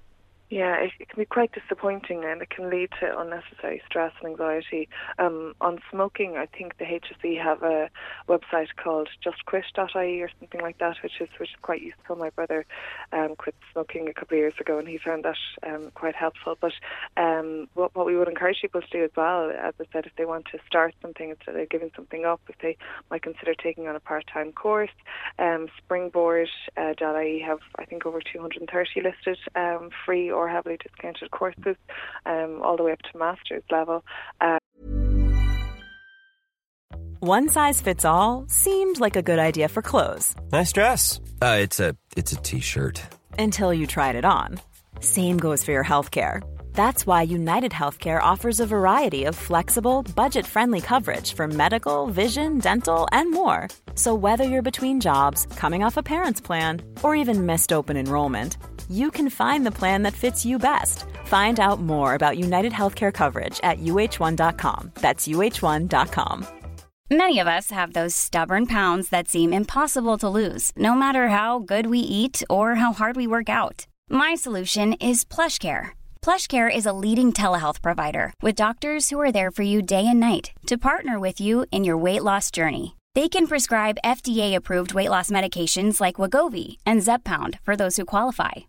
Yeah, it, it, can be quite disappointing and it can lead to unnecessary stress and anxiety. Um, on smoking, I think the HSE have a website called justquit.ie or something like that, which is which is quite useful. My brother um, quit smoking a couple of years ago and he found that um, quite helpful. But um, what, what we would encourage people to do as well, as I said, if they want to start something instead of giving something up, if they might consider taking on a part-time course, um, Springboard.ie uh, have, I think, over 230 listed um, free or heavily discounted courses, um, all the way up to master's level. Um, One size fits all seemed like a good idea for clothes. Nice dress. Uh, it's a it's a t-shirt. Until you tried it on. Same goes for your health care. That's why United Healthcare offers a variety of flexible, budget friendly coverage for medical, vision, dental, and more. So, whether you're between jobs, coming off a parent's plan, or even missed open enrollment, you can find the plan that fits you best. Find out more about United Healthcare coverage at uh1.com. That's uh1.com. Many of us have those stubborn pounds that seem impossible to lose, no matter how good we eat or how hard we work out. My solution is PlushCare. PlushCare is a leading telehealth provider with doctors who are there for you day and night to partner with you in your weight loss journey. They can prescribe FDA-approved weight loss medications like Wegovy and Zepbound for those who qualify.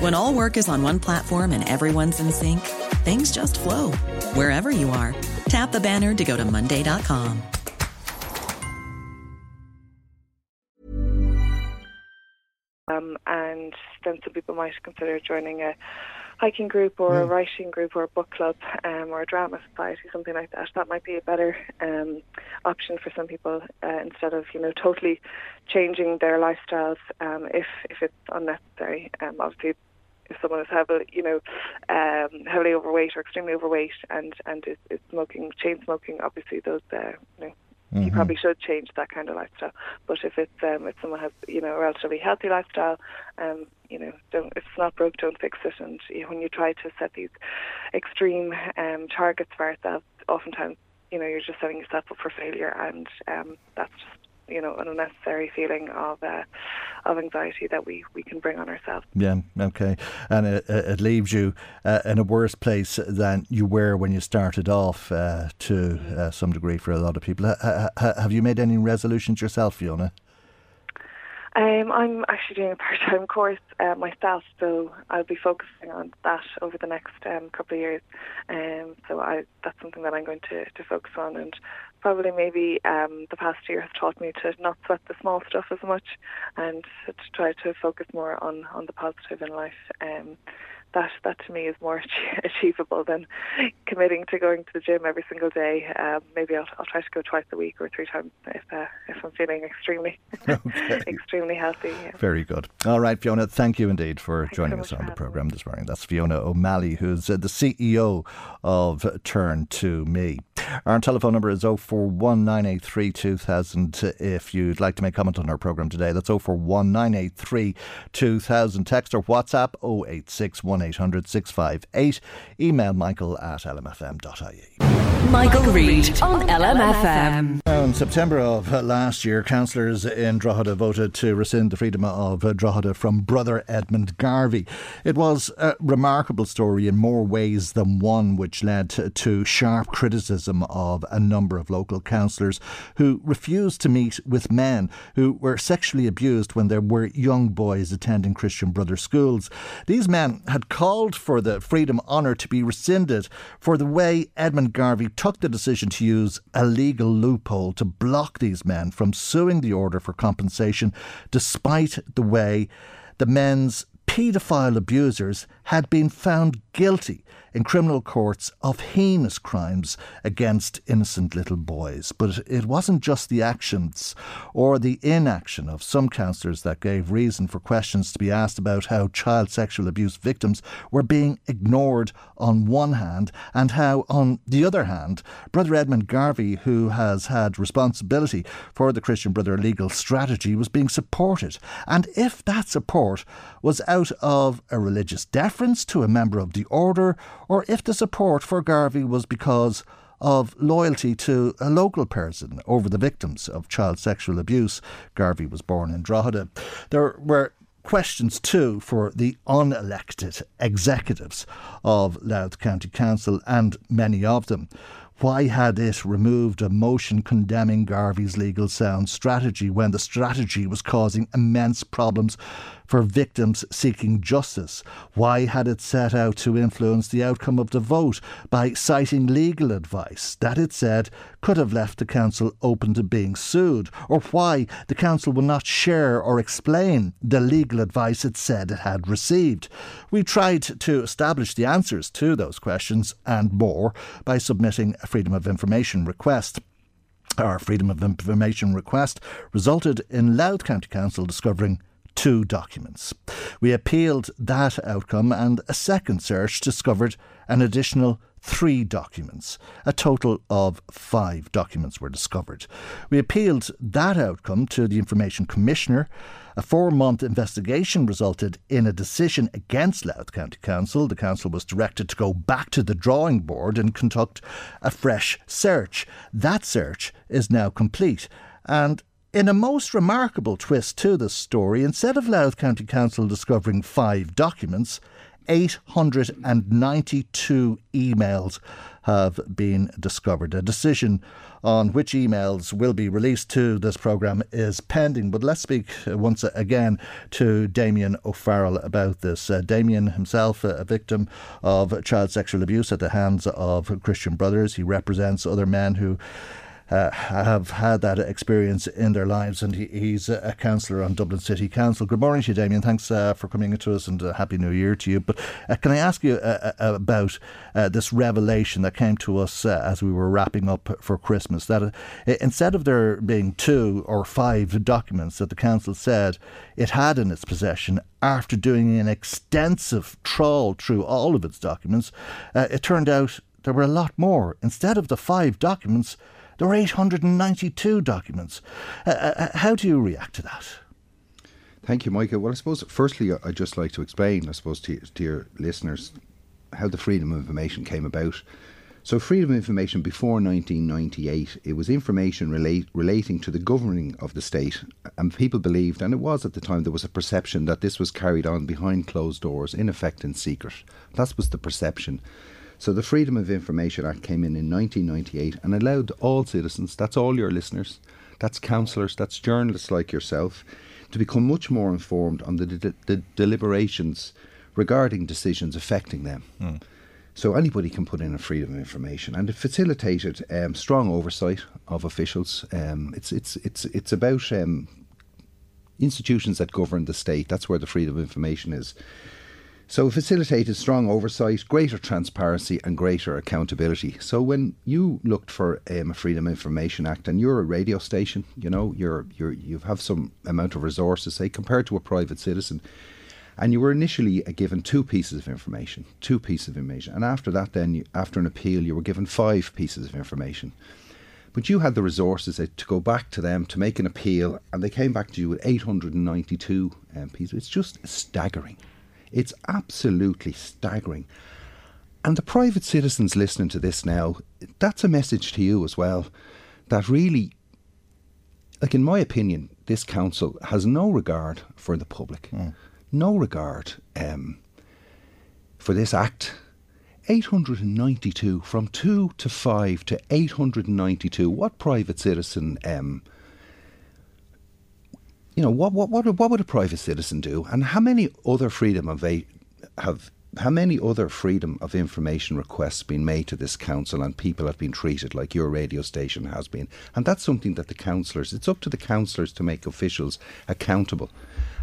When all work is on one platform and everyone's in sync, things just flow wherever you are. Tap the banner to go to Monday.com. Um, and then some people might consider joining a hiking group or a writing group or a book club um, or a drama society, something like that. That might be a better um, option for some people uh, instead of you know totally changing their lifestyles um, if if it's unnecessary. Um, obviously, if someone is heavily you know um, heavily overweight or extremely overweight and and is, is smoking chain smoking, obviously those uh, you know Mm-hmm. You probably should change that kind of lifestyle. But if it's um, if someone has you know a relatively healthy lifestyle, um, you know, don't if it's not broke, don't fix it. And you know, when you try to set these extreme um, targets for ourselves, oftentimes you know you're just setting yourself up for failure, and um, that's just you know an unnecessary feeling of uh, of anxiety that we, we can bring on ourselves. Yeah, okay, and it, it leaves you uh, in a worse place than you were when you started off uh, to uh, some degree for a lot of people. have you made any resolutions yourself, Fiona? Um, I'm actually doing a part-time course uh, myself, so I'll be focusing on that over the next um, couple of years. Um, so I, that's something that I'm going to, to focus on, and probably maybe um, the past year has taught me to not sweat the small stuff as much, and to try to focus more on on the positive in life. Um, that that to me is more achievable than committing to going to the gym every single day. Um, maybe I'll, I'll try to go twice a week or three times if uh, if I'm feeling extremely okay. extremely healthy. Yeah. Very good. All right, Fiona. Thank you indeed for Thanks joining so us on the program this morning. That's Fiona O'Malley, who's uh, the CEO of Turn to Me. Our telephone number is 041983 2000 if you'd like to make a comment on our programme today. That's 041983 2000. Text or WhatsApp 086 1800 658. Email michael at lmfm.ie. Michael Reade on LMFM. In September of last year, councillors in Drogheda voted to rescind the freedom of Drogheda from brother Edmund Garvey. It was a remarkable story in more ways than one, which led to sharp criticism of a number of local councillors who refused to meet with men who were sexually abused when there were young boys attending Christian Brother schools. These men had called for the Freedom Honour to be rescinded for the way Edmund Garvey took the decision to use a legal loophole to block these men from suing the order for compensation, despite the way the men's paedophile abusers had been found guilty in criminal courts of heinous crimes against innocent little boys. But it wasn't just the actions or the inaction of some councillors that gave reason for questions to be asked about how child sexual abuse victims were being ignored on one hand, and how, on the other hand, Brother Edmund Garvey, who has had responsibility for the Christian Brother legal strategy, was being supported. And if that support was out of a religious deference to a member of the order or if the support for Garvey was because of loyalty to a local person over the victims of child sexual abuse. Garvey was born in Drogheda. There were questions too for the unelected executives of Louth County Council and many of them. Why had it removed a motion condemning Garvey's legal sound strategy when the strategy was causing immense problems for victims seeking justice? Why had it set out to influence the outcome of the vote by citing legal advice that it said could have left the council open to being sued? Or why the council will not share or explain the legal advice it said it had received? We tried to establish the answers to those questions and more by submitting a Freedom of Information request. Our Freedom of Information request resulted in Louth County Council discovering two documents. We appealed that outcome, and a second search discovered an additional three documents. A total of five documents were discovered. We appealed that outcome to the Information Commissioner. A four month investigation resulted in a decision against Louth County Council. The council was directed to go back to the drawing board and conduct a fresh search. That search is now complete. And in a most remarkable twist to the story, instead of Louth County Council discovering five documents, 892 emails have been discovered. A decision on which emails will be released to this programme is pending. But let's speak once again to Damian O'Farrell about this. Uh, Damian himself, a victim of child sexual abuse at the hands of Christian Brothers. He represents other men who uh, have had that experience in their lives, and he, he's a councillor on Dublin City Council. Good morning to you, Damian. Thanks uh, for coming to us, and uh, Happy New Year to you. But uh, can I ask you uh, uh, about this revelation that came to us as we were wrapping up for Christmas? That instead of there being two or five documents that the council said it had in its possession after doing an extensive trawl through all of its documents, it turned out there were a lot more. Instead of the five documents, there were 892 documents. Uh, uh, uh, how do you react to that? Thank you, Michael. Well, I suppose, firstly, I'd just like to explain, I suppose, to, to your listeners how the Freedom of Information came about. So, freedom of information before 1998, it was information relate, relating to the governing of the state. And people believed, and it was at the time, there was a perception that this was carried on behind closed doors, in effect in secret. That was the perception. So the Freedom of Information Act came in in 1998 and allowed all citizens, that's all your listeners, that's councillors, that's journalists like yourself, to become much more informed on the, de- the deliberations regarding decisions affecting them. Mm. So anybody can put in a freedom of information, and it facilitated um, strong oversight of officials. Um, it's it's it's it's about um, institutions that govern the state. That's where the freedom of information is. So, facilitated strong oversight, greater transparency, and greater accountability. So, when you looked for um, a Freedom Information Act, and you're a radio station, you know, you're you're you have some amount of resources, say compared to a private citizen, and you were initially uh, given two pieces of information, two pieces of information, and after that, then you, after an appeal, you were given five pieces of information. But you had the resources uh, to go back to them to make an appeal, and they came back to you with 892 um, pieces. It's just staggering. It's absolutely staggering. And the private citizens listening to this now, that's a message to you as well. That really, like in my opinion, this council has no regard for the public, Hmm. no regard um, for this act. 892 from 2 to 5 to 892 what private citizen um, you know what what what what would a private citizen do and how many other freedom of have how many other freedom of information requests been made to this council and people have been treated like your radio station has been and that's something that the councillors it's up to the councillors to make officials accountable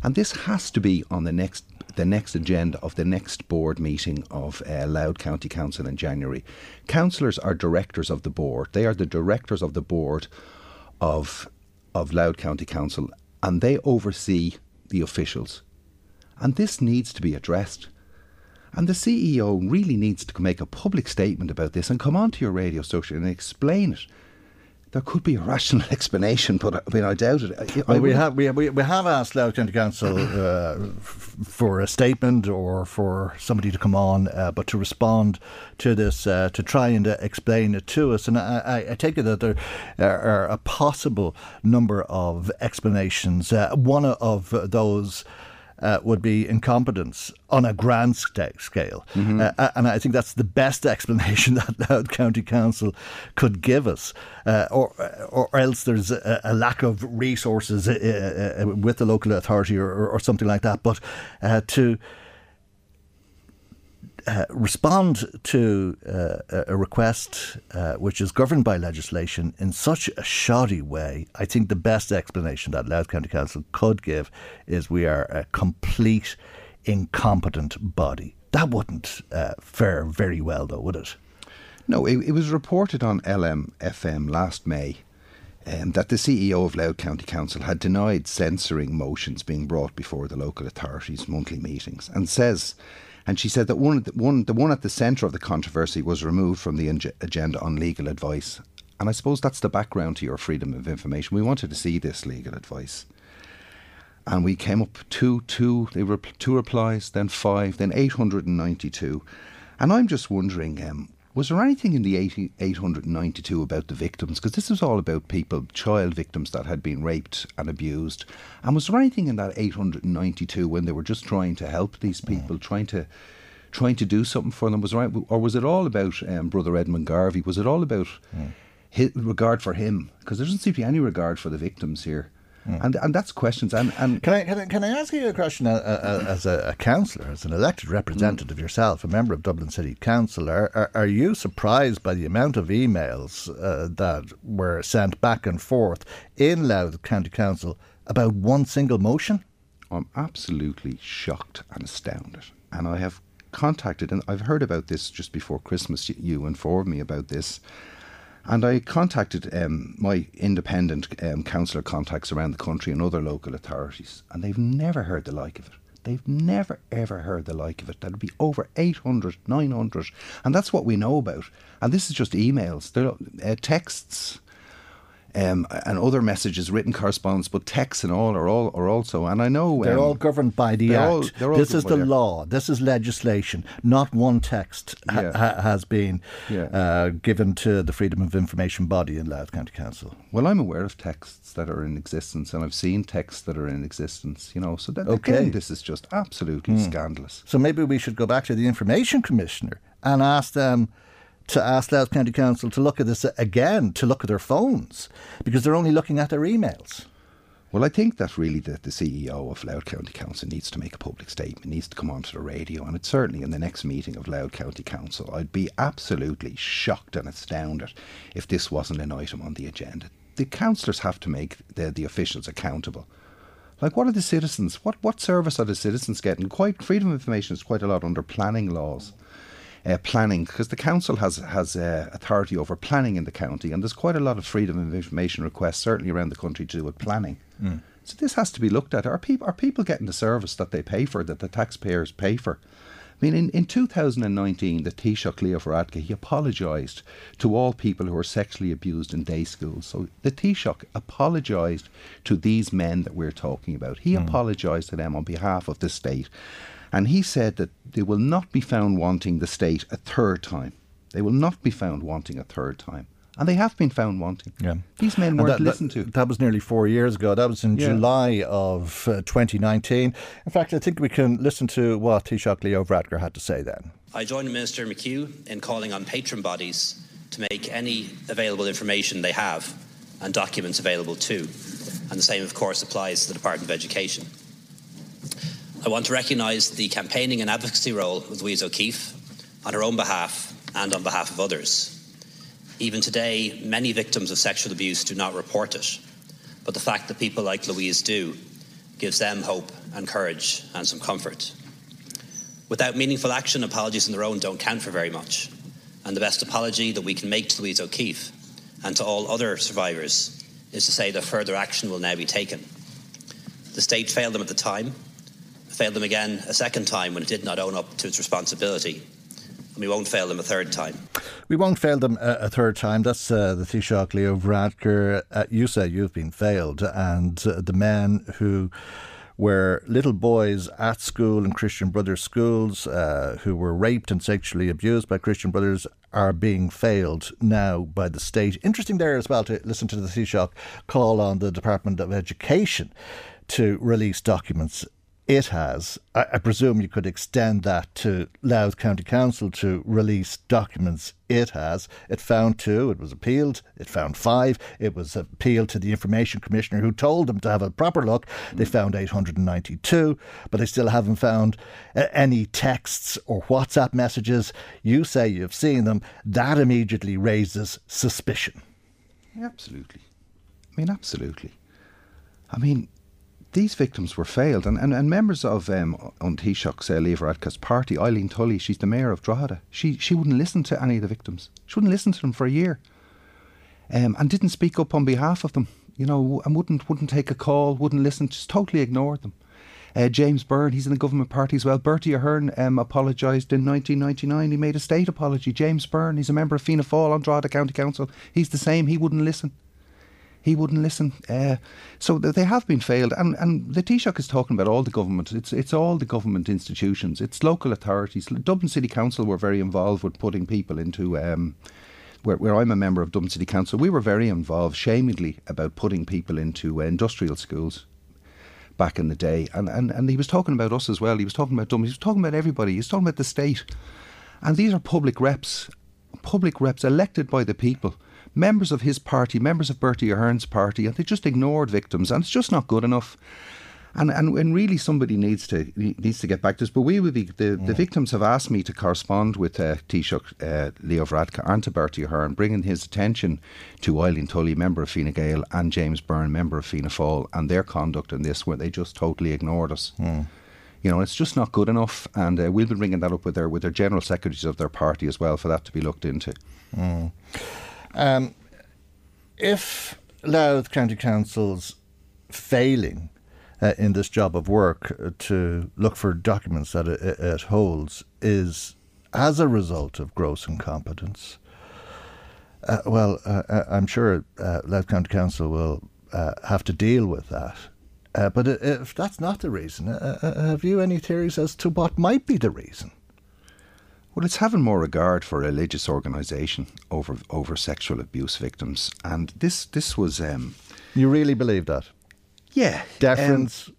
and this has to be on the next the next agenda of the next board meeting of uh, Louth County Council in January. Councillors are directors of the board. They are the directors of the board of of Louth County Council, and they oversee the officials. And this needs to be addressed. And the CEO really needs to make a public statement about this and come onto your radio station and explain it. There could be a rational explanation, but I mean, I doubt it. I, Well, I we have we, we, we have asked Louth County Council uh, f- for a statement or for somebody to come on, uh, but to respond to this, uh, to try and uh, explain it to us. And I, I, take it that there are, are a possible number of explanations. Uh, one of those. Uh, would be incompetence on a grand scale. Uh, and I think that's the best explanation that Louth County Council could give us. Uh, or, or else there's a, a lack of resources uh, uh, with the local authority or, or, or something like that. But uh, to uh, respond to uh, a- request uh, which is governed by legislation in such a shoddy way, I think the best explanation that Louth County Council could give is we are a complete incompetent body. That wouldn't uh, fare very well, though, would it? No, it, it was reported on LMFM last May um, that the CEO of Louth County Council had denied censoring motions being brought before the local authorities' monthly meetings, and says, and she said that one, the, one, the one at the centre of the controversy was removed from the ag- agenda on legal advice. And I suppose that's the background to your freedom of information. We wanted to see this legal advice. And we came up two, two, they were two replies, then five, then 892. And I'm just wondering, um, was there anything in the 80, 892 about the victims? Because this was all about people, child victims that had been raped and abused. And was there anything in that 892 when they were just trying to help these people, trying to trying to do something for them? Was there, or was it all about um, Brother Edmund Garvey? Was it all about hi regard for him? Because there doesn't seem to be any regard for the victims here. And and that's questions. And, and Can I, can I, can I ask you a question uh, uh, as a, a councillor, as an elected representative yourself, a member of Dublin City Council? Are, are, are you surprised by the amount of emails uh, that were sent back and forth in Louth County Council about one single motion? I'm absolutely shocked and astounded. And I have contacted, and I've heard about this just before Christmas. You- You informed me about this. And I contacted um, my independent um, councillor contacts around the country and other local authorities, and they've never heard the like of it. They've never ever heard the like of it. That'd be over 800, 900, and that's what we know about. And this is just emails, there are, uh, texts, um, and other messages, written correspondence, but texts and all are all are also. And I know They're um, all governed by the Act. all- all this is the law. This is legislation. Not one text ha- Yeah. ha- has been Yeah. uh, given to the Freedom of Information body in Louth County Council. Well, I'm aware of texts that are in existence, and I've seen texts that are in existence. You know, so that Okay. again, this is just absolutely Hmm. scandalous. So maybe we should go back to the Information Commissioner and ask them to ask Louth County Council to look at this again, to look at their phones, because they're only looking at their emails. Well, I think that really the, the CEO of Louth County Council needs to make a public statement, needs to come onto the radio, and it's certainly in the next meeting of Louth County Council. I'd be absolutely shocked and astounded if this wasn't an item on the agenda. The councillors have to make the, the officials accountable. Like, what are the citizens? What what service are the citizens getting? Quite freedom of information is quite a lot under planning laws. Uh, planning because the council has has uh, authority over planning in the county, and there's quite a lot of freedom of information requests, certainly around the country, to do with planning. So this has to be looked at. Are people are people getting the service that they pay for, that the taxpayers pay for? I mean, in, in 2019, the Taoiseach Leo Varadkar, he apologised to all people who were sexually abused in day schools. So the Taoiseach apologised to these men that we're talking about. He mm. apologised to them on behalf of the state. And he said that they will not be found wanting the state a third time. They will not be found wanting a third time and they have been found wanting. Yeah. These men weren't that, listened to. That, that was nearly four years ago. That was in yeah. July of uh, 2019. In fact, I think we can listen to what Taoiseach Leo Varadkar had to say then. I join Minister McHugh in calling on patron bodies to make any available information they have and documents available too. And the same, of course, applies to the Department of Education. I want to recognise the campaigning and advocacy role of Louise O'Keeffe on her own behalf and on behalf of others. Even today, many victims of sexual abuse do not report it. But the fact that people like Louise do gives them hope and courage and some comfort. Without meaningful action, apologies on their own don't count for very much. And the best apology that we can make to Louise O'Keeffe and to all other survivors is to say that further action will now be taken. The state failed them at the time, failed them again a second time when it did not own up to its responsibility and we won't fail them a third time. We won't fail them a, a third time. That's uh, the Taoiseach Leo Varadkar. Uh, you say you've been failed, and uh, the men who were little boys at school in Christian Brothers schools uh, who were raped and sexually abused by Christian Brothers are being failed now by the state. Interesting there as well to listen to the Taoiseach call on the Department of Education to release documents it has. I, I, presume you could extend that to Louth County Council to release documents it has. It found two, it was appealed, it found five, it was appealed to the Information Commissioner who told them to have a proper look. They found 892, but they still haven't found uh, any texts or WhatsApp messages. You say you've seen them. That immediately raises suspicion. Absolutely. I mean, absolutely. I mean, these victims were failed, and, and, and members of um, Taoiseach's uh, Leo Varadkar's party, Eileen Tully, she's the mayor of Drogheda, she, she wouldn't listen to any of the victims. She wouldn't listen to them for a year um, and didn't speak up on behalf of them, you know, and wouldn't, wouldn't take a call, wouldn't listen, just totally ignored them. Uh, James Byrne, he's in the government party as well. Bertie Ahern um, apologised in 1999. He made a state apology. James Byrne, he's a member of Fianna Fáil on Drogheda County Council. He's the same. He wouldn't listen he wouldn't listen. Uh, so they have been failed, and and the Taoiseach is talking about all the government. It's it's all the government institutions. It's local authorities. Dublin City Council were very involved with putting people into. Um, where, where I'm a member of Dublin City Council, we were very involved, shamedly, about putting people into uh, industrial schools back in the day. And, and, and he was talking about us as well. He was talking about Dublin. He was talking about everybody. He was talking about the state. And these are public reps, public reps elected by the people members of his party, members of Bertie Ahern's party, and they just ignored victims, and it's just not good enough. And, and and really somebody needs to needs to get back to this. But we would be the, the victims have asked me to correspond with uh, Taoiseach uh, Leo Varadkar and to Bertie Ahern, bringing his attention to Eileen Tully, member of Fine Gael, and James Byrne, member of Fianna Fáil, and their conduct in this, where they just totally ignored us. Mm. You know, it's just not good enough, and uh, we'll be bringing that up with their with their general secretaries of their party as well for that to be looked into. Mm. Um, if Louth County Council's failing uh, in this job of work uh, to look for documents that it, it, holds is as a result of gross incompetence, uh, well, uh, uh, I'm sure uh, Louth County Council will have to deal with that. but if that's not the reason, have you any theories as to what might be the reason? Well, it's having more regard for religious organisation over over sexual abuse victims, and this this was. Um, you really believe that? Yeah, deference. Um,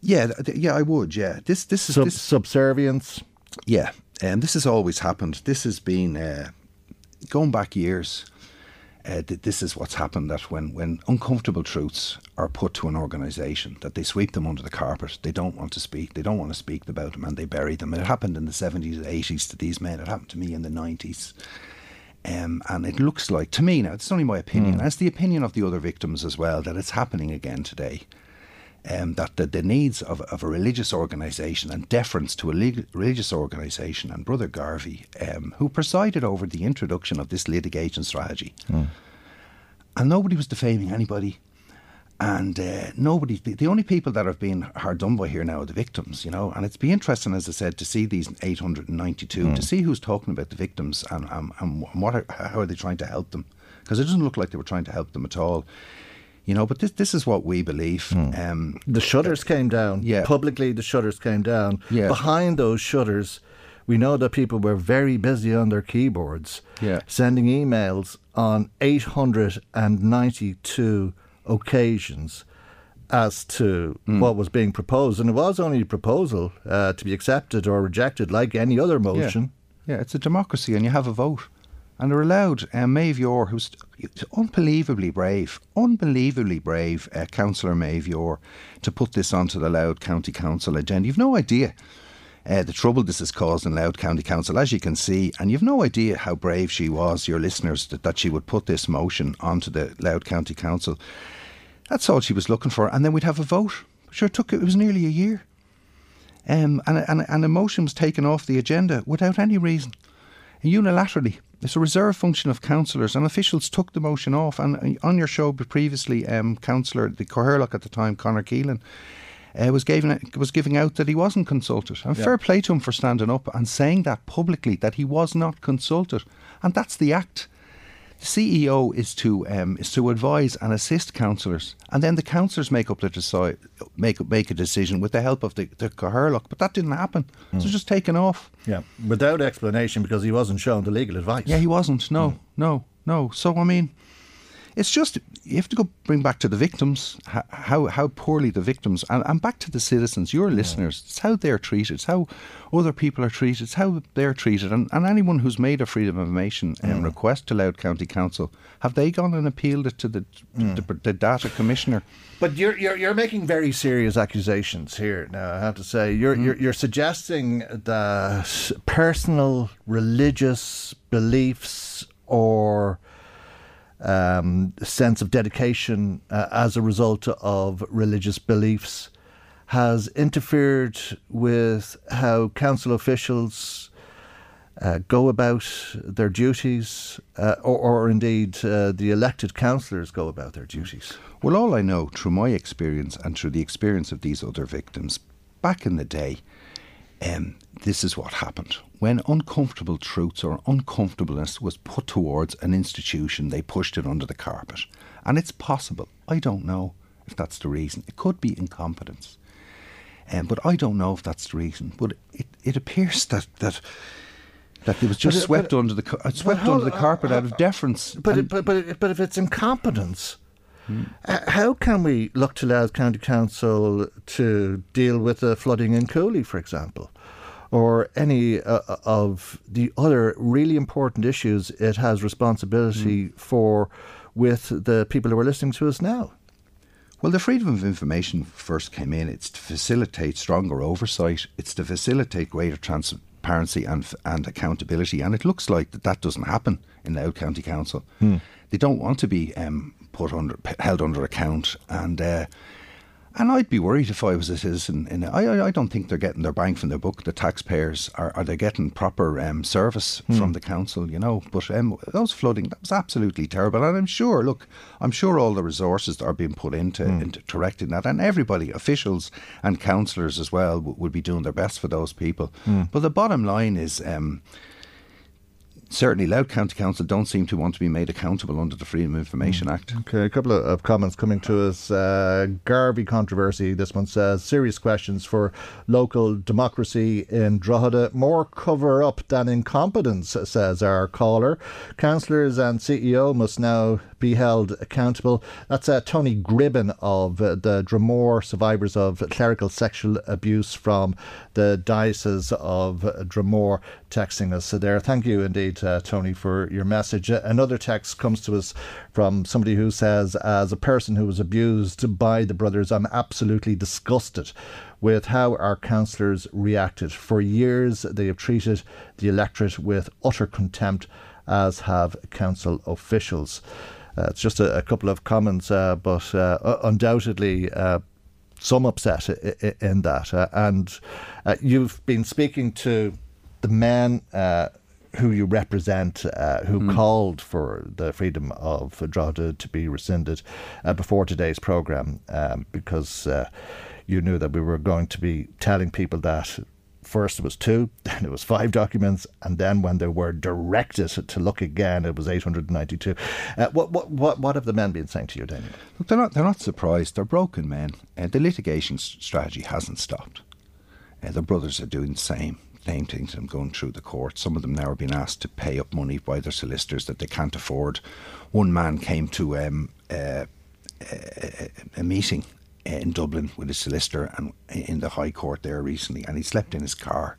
yeah, th- yeah, I would. Yeah, this this is Sub- this, subservience. Yeah, and um, this has always happened. This has been uh, going back years uh, that this is what's happened that when, when uncomfortable truths are put to an organisation, that they sweep them under the carpet. They don't want to speak. They don't want to speak about them, and they bury them. It happened in the seventies, and eighties to these men. It happened to me in the nineties. Um, and it looks like, to me now, it's only my opinion, mm. as the opinion of the other victims as well, that it's happening again today. Um, that the, the needs of, of a religious organisation and deference to a leg- religious organisation and Brother Garvey, um, who presided over the introduction of this litigation strategy. Mm. And nobody was defaming anybody. and uh, nobody, the, the, only people that have been hard done by here now are the victims, you know. And it's be interesting, as I said, to see these 892, mm. to see who's talking about the victims and, and, and what are, how are they trying to help them. Because it doesn't look like they were trying to help them at all. You know, but this this is what we believe. Mm. Um, the shutters came down. Yeah. Publicly, the shutters came down. Yeah. Behind those shutters, we know that people were very busy on their keyboards, yeah. sending emails on 892 occasions as to mm. what was being proposed. And it was only a proposal uh, to be accepted or rejected like any other motion. Yeah. yeah, it's a democracy and you have a vote. And they're allowed uh, Maeve Yore, who's unbelievably brave, unbelievably brave, uh, Councillor Maeve Yore, to put this onto the Louth County Council agenda. You've no idea uh, the trouble this has caused in Louth County Council, as you can see, and you've no idea how brave she was, your listeners, that, that she would put this motion onto the Louth County Council. That's all she was looking for, and then we'd have a vote. Sure, took it was nearly a year, um, and and and a motion was taken off the agenda without any reason, unilaterally. It's a reserve function of councillors, and officials took the motion off. And uh, on your show previously, um, councillor the Cathaoirleach at the time, Conor Keelan. Uh, was giving was giving out that he wasn't consulted. And yeah. fair play to him for standing up and saying that publicly that he was not consulted. And that's the act. The CEO is to um, is to advise and assist councillors, and then the councillors make up the decide make make a decision with the help of the the Cathaoirleach. But that didn't happen. Mm. So just taken off. Yeah, without explanation because he wasn't shown the legal advice. Yeah, he wasn't. No, mm. no, no. So I mean, it's just you have to go bring back to the victims how how poorly the victims and, and back to the citizens, your yeah. listeners. It's how they're treated, it's how other people are treated, it's how they're treated, and, and anyone who's made a freedom of information um, request to Louth County Council, have they gone and appealed it to the, mm. the, the data commissioner? But you're, you're you're making very serious accusations here. Now I have to say you're mm. you're, you're suggesting that personal religious beliefs or um, sense of dedication uh, as a result of religious beliefs has interfered with how council officials uh, go about their duties, uh, or, or, indeed uh, the elected councillors go about their duties? Well, all I know through my experience and through the experience of these other victims, back in the day, um, this is what happened. When uncomfortable truths or uncomfortableness was put towards an institution, they pushed it under the carpet. And it's possible. I don't know if that's the reason. It could be incompetence. Um, but I don't know if that's the reason. But it, it appears that, that that it was just but, swept but, under the uh, swept under the carpet uh, out of deference. But it, but but but if it's incompetence, hmm. uh, how can we look to Louth County Council to deal with the flooding in Cooley, for example? Or any uh, uh, of the other really important issues it has responsibility mm. for with the people who are listening to us now? Well, the freedom of information first came in. It's to facilitate stronger oversight. It's to facilitate greater transparency and and accountability. And it looks like that, that doesn't happen in Louth County Council. Hmm. They don't want to be um, put under held under account, and uh, and I'd be worried if I was a citizen. In I, I don't think they're getting their bang from their book. The taxpayers are, are they getting proper um, service hmm. from the council? You know, but um, those flooding that was absolutely terrible. And I'm sure, look, I'm sure all the resources that are being put into, hmm. into correcting that, and everybody, officials and councillors as well, w- would be doing their best for those people. Hmm. But the bottom line is. Um, certainly Louth County Council don't seem to want to be made accountable under the Freedom of Information mm. Act. Okay, a couple of, of comments coming to us. Uh, Garvey controversy, this one says, serious questions for local democracy in Drogheda. More cover up than incompetence, says our caller. Councillors and CEO must now be held accountable. That's uh, Tony Gribben of uh, the Dromore survivors of clerical sexual abuse from the Diocese of Dromore texting us so there. Thank you indeed, uh, Tony, for your message. Another text comes to us from somebody who says, As a person who was abused by the brothers, I'm absolutely disgusted with how our councillors reacted. For years, they have treated the electorate with utter contempt, as have council officials. Uh, it's just a, a, couple of comments, uh, but uh, undoubtedly some upset in that. and you've been speaking to the men who you represent, uh, who mm. called for the freedom of Drogheda to be rescinded uh, before today's programme um, because uh, you knew that we were going to be telling people that first it was two, then it was five documents, and then when they were directed to look again, it was 892. Uh, what, what, what, what have the men been saying to you, Daniel? Look, they're not, they're not surprised. They're broken men. Uh, the litigation strategy hasn't stopped. Uh, the brothers are doing the same same things and going through the court. Some of them now are being asked to pay up money by their solicitors that they can't afford. One man came to um, uh, a, a meeting in Dublin with his solicitor and in the High Court there recently, and he slept in his car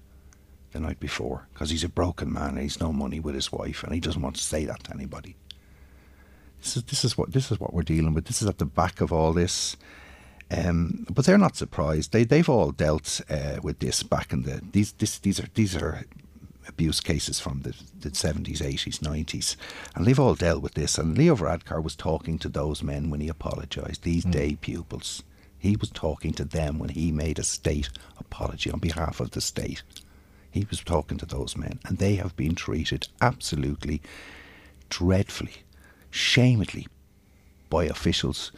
the night before because he's a broken man and he's no money with his wife, and he doesn't want to say that to anybody. This is this is what this is what we're dealing with. This is at the back of all this. Um, but they're not surprised. They they've all dealt uh, with this back in the these this, these are these are abuse cases from the, the 70s, 80s, 90s, and they've all dealt with this. And Leo Varadkar was talking to those men when he apologised. These mm. day pupils, he was talking to them when he made a state apology on behalf of the state. He was talking to those men, and they have been treated absolutely dreadfully, shamedly by officials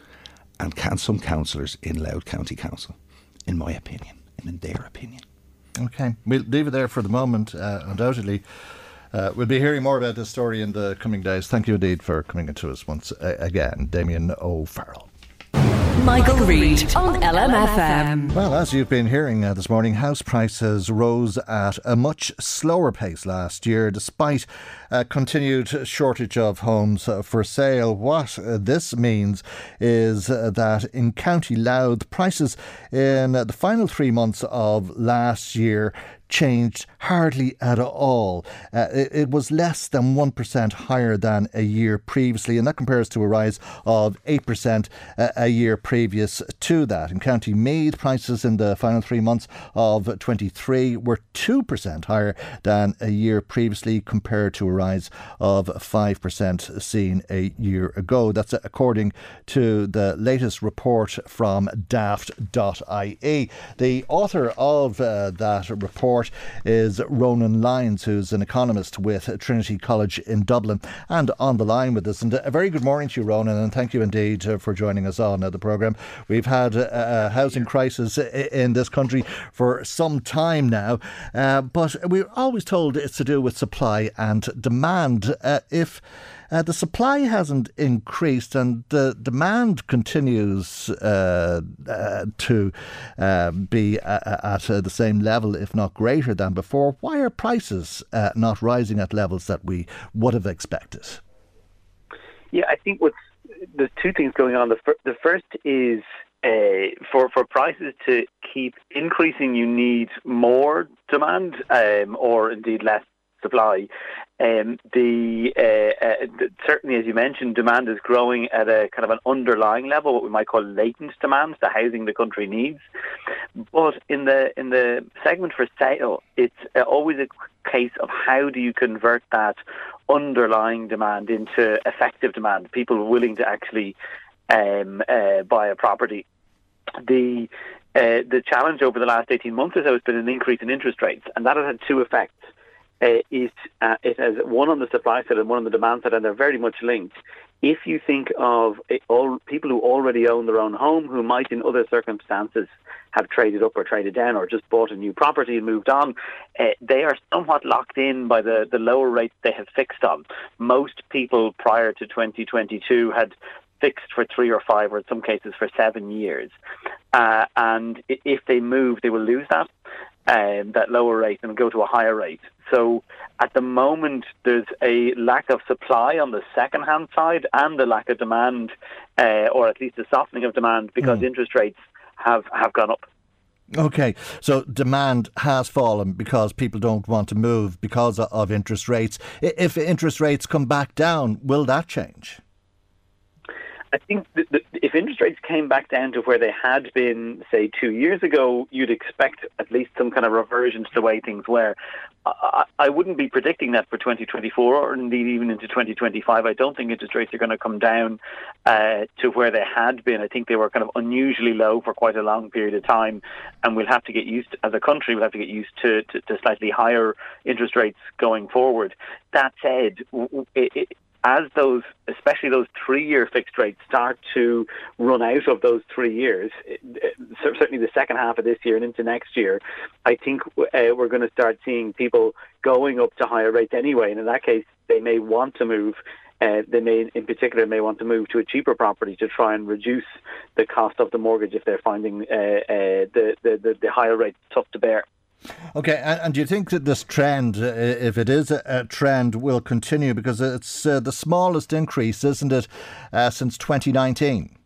and some councillors in Louth County Council, in my opinion and in their opinion. Okay, we'll leave it there for the moment. Uh, undoubtedly, uh, we'll be hearing more about this story in the coming days. Thank you indeed for coming into us once uh, again, Damian O'Farrell. Michael, Reade on LMFM. Well, as you've been hearing uh, this morning, house prices rose at a much slower pace last year, despite a continued shortage of homes uh, for sale. What uh, this means is uh, that in County Louth, prices in the final three months of last year changed hardly at all. Uh, it, it, was less than 1% higher than a year previously, and that compares to a rise of 8% a, a year previous to that. In County Meath, prices in the final three months of 23 were 2% higher than a year previously, compared to a rise of 5% seen a year ago. That's according to the latest report from daft.ie. The author of uh, that report report is Ronan Lyons, who's an economist with Trinity College in Dublin, and on the line with us. And a very good morning to you, Ronan, and thank you indeed uh, for joining us on uh, the programme. We've had a, housing crisis in this country for some time now, uh, but we're always told it's to do with supply and demand. Uh, if uh, the supply hasn't increased and the demand continues uh, uh, to uh, be at uh, the same level, if not greater than before. Why are prices uh, not rising at levels that we would have expected? Yeah, I think what's there's two things going on. The, fir- the first is uh, for for prices to keep increasing, you need more demand, um, or indeed less supply. Um, the, uh, uh, the, certainly, as you mentioned, demand is growing at a kind of an underlying level, what we might call latent demand, the housing the country needs. But in the in the segment for sale, it's uh, always a case of how do you convert that underlying demand into effective demand, people willing to actually um, uh, buy a property. The uh, the challenge over the last 18 months or so has been an increase in interest rates, and that has had two effects uh, it, uh, it has one on the supply side and one on the demand side, and they're very much linked. If you think of all people who already own their own home, who might in other circumstances have traded up or traded down or just bought a new property and moved on, uh, they are somewhat locked in by the, the lower rates they have fixed on. Most people prior to 2022 had fixed for three or five, or in some cases for seven years. Uh, and if they move, they will lose that um, that lower rate and go to a higher rate. So at the moment, there's a lack of supply on the second-hand side and a lack of demand, uh, or at least a softening of demand because mm. interest rates have, have gone up. Okay, so demand has fallen because people don't want to move because of interest rates. If interest rates come back down, will that change? I think if interest rates came back down to where they had been, say, two years ago, you'd expect at least some kind of reversion to the way things were. I, wouldn't be predicting that for 2024 or indeed even into 2025. I don't think interest rates are going to come down uh, to where they had been. I think they were kind of unusually low for quite a long period of time, and we'll have to get used, to, as a country, we'll have to get used to, to, to slightly higher interest rates going forward. That said, it, as those, especially those three-year fixed rates, start to run out of those three years, certainly the second half of this year and into next year, I think uh, we're going to start seeing people going up to higher rates anyway. And in that case, they may want to move. Uh, they may, in particular, may want to move to a cheaper property to try and reduce the cost of the mortgage if they're finding uh, uh the, the, the higher rate tough to bear. Okay, and, and, do you think that this trend, uh, if it is a, a, trend, will continue? Because it's uh, the smallest increase, isn't it, uh, since 2019?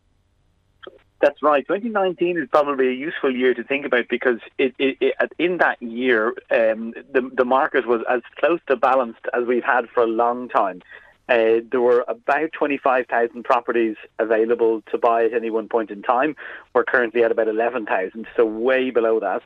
That's right. 2019 is probably a useful year to think about because it, it, it, in that year, um, the, the market was as close to balanced as we've had for a long time. Uh, there were about 25,000 properties available to buy at any one point in time. We're currently at about 11,000, so way below that.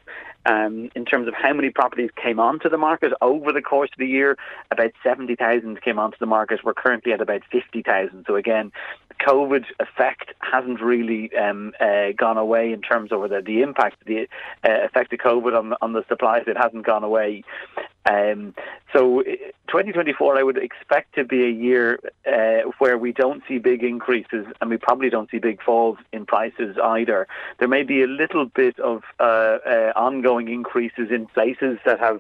Um, in terms of how many properties came onto the market over the course of the year, about 70,000 came onto the market. We're currently at about 50,000. So again, COVID effect hasn't really um, uh, gone away in terms of the, the impact, the uh, effect of COVID on, on the supplies. It hasn't gone away. Um, so 2024, I would expect to be a year uh, where we don't see big increases and we probably don't see big falls in prices either. There may be a little bit of uh, uh, ongoing increases in places that have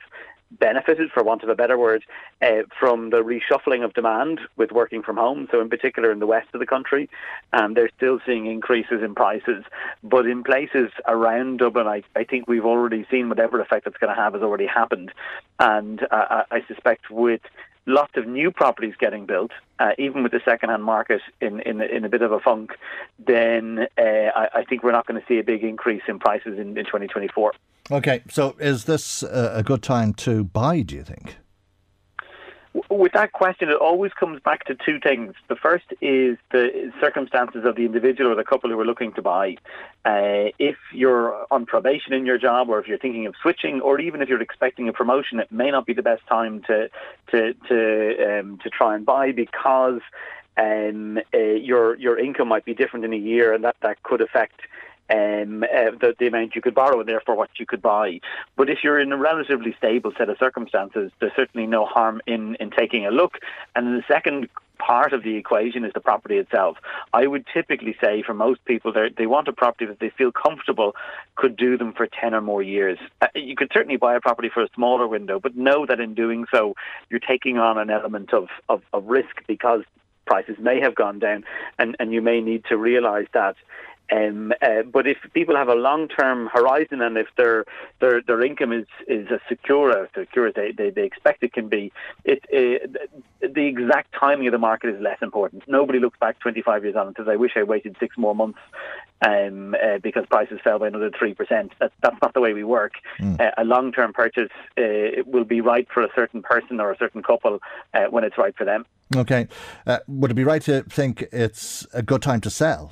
benefited, for want of a better word, uh, from the reshuffling of demand with working from home. So, in particular, in the west of the country, um, they're still seeing increases in prices. But in places around Dublin, I, I think we've already seen whatever effect it's going to have has already happened. And uh, I suspect with lots of new properties getting built, uh, even with the second-hand market in, in, in a bit of a funk, then uh, I, I, think we're not going to see a big increase in prices in, in 2024. Okay, so is this a good time to buy, do you think? With that question, it always comes back to two things. The first is the circumstances of the individual or the couple who are looking to buy. Uh, if you're on probation in your job, or if you're thinking of switching, or even if you're expecting a promotion, it may not be the best time to to to um, to try and buy because um, uh, your your income might be different in a year, and that that could affect um, uh, the, the amount you could borrow and therefore what you could buy. But if you're in a relatively stable set of circumstances, there's certainly no harm in, in taking a look. And the second part of the equation is the property itself. I would typically say for most people, they want a property that they feel comfortable could do them for 10 or more years. Uh, you could certainly buy a property for a smaller window, but know that in doing so, you're taking on an element of, of, of risk because prices may have gone down and, and you may need to realise that um, uh, but if people have a long-term horizon and if their their their income is is as secure as secure as they, they, they expect it can be, it, uh, the exact timing of the market is less important. Nobody looks back 25 years on and says, "I wish I waited six more months um, uh, because prices fell by another three percent." That's that's not the way we work. Mm. a long-term purchase uh, will be right for a certain person or a certain couple uh, when it's right for them. Okay, would it be right to think it's a good time to sell?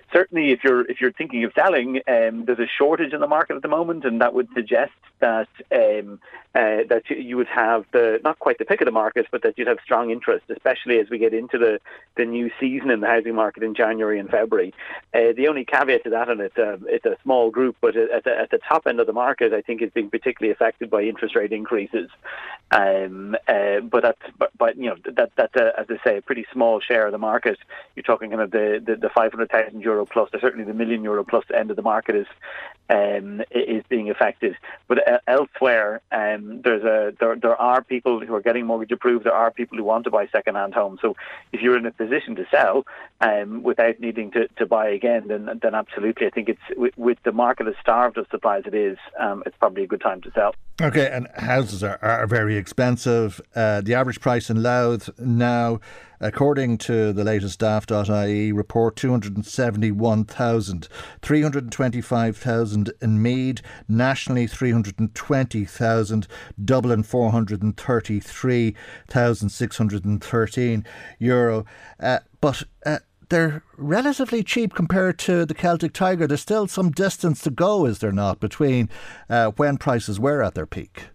certainly if you're if you're thinking of selling, um, there's a shortage in the market at the moment, and that would suggest that um, uh, that you would have the not quite the pick of the market, but that you'd have strong interest, especially as we get into the, the new season in the housing market in January and February. Uh, the only caveat to that, and it's a it's a small group, but at the, at the top end of the market, I think is being particularly affected by interest rate increases. Um, uh, but that's but, but you know that that's a, as I say a pretty small share of the market. You're talking kind of the the, the 500,000 euro plus, or certainly the million euro plus end of the market is um, is being affected. But uh, elsewhere, um, there's a there, there are people who are getting mortgage approved. There are people who want to buy second-hand homes. So if you're in a position to sell um, without needing to, to buy again, then then absolutely, I think it's with, with the market as starved of supply as it is, um, it's probably a good time to sell. Okay, and houses are, are very expensive. Uh, the average price in Louth now, according to the latest daft.ie report, 271,000, 325,000 in Meath, nationally 320,000, Dublin 433,613 euro. Uh, but uh, they're relatively cheap compared to the Celtic Tiger. There's still some distance to go, is there not, between uh, when prices were at their peak?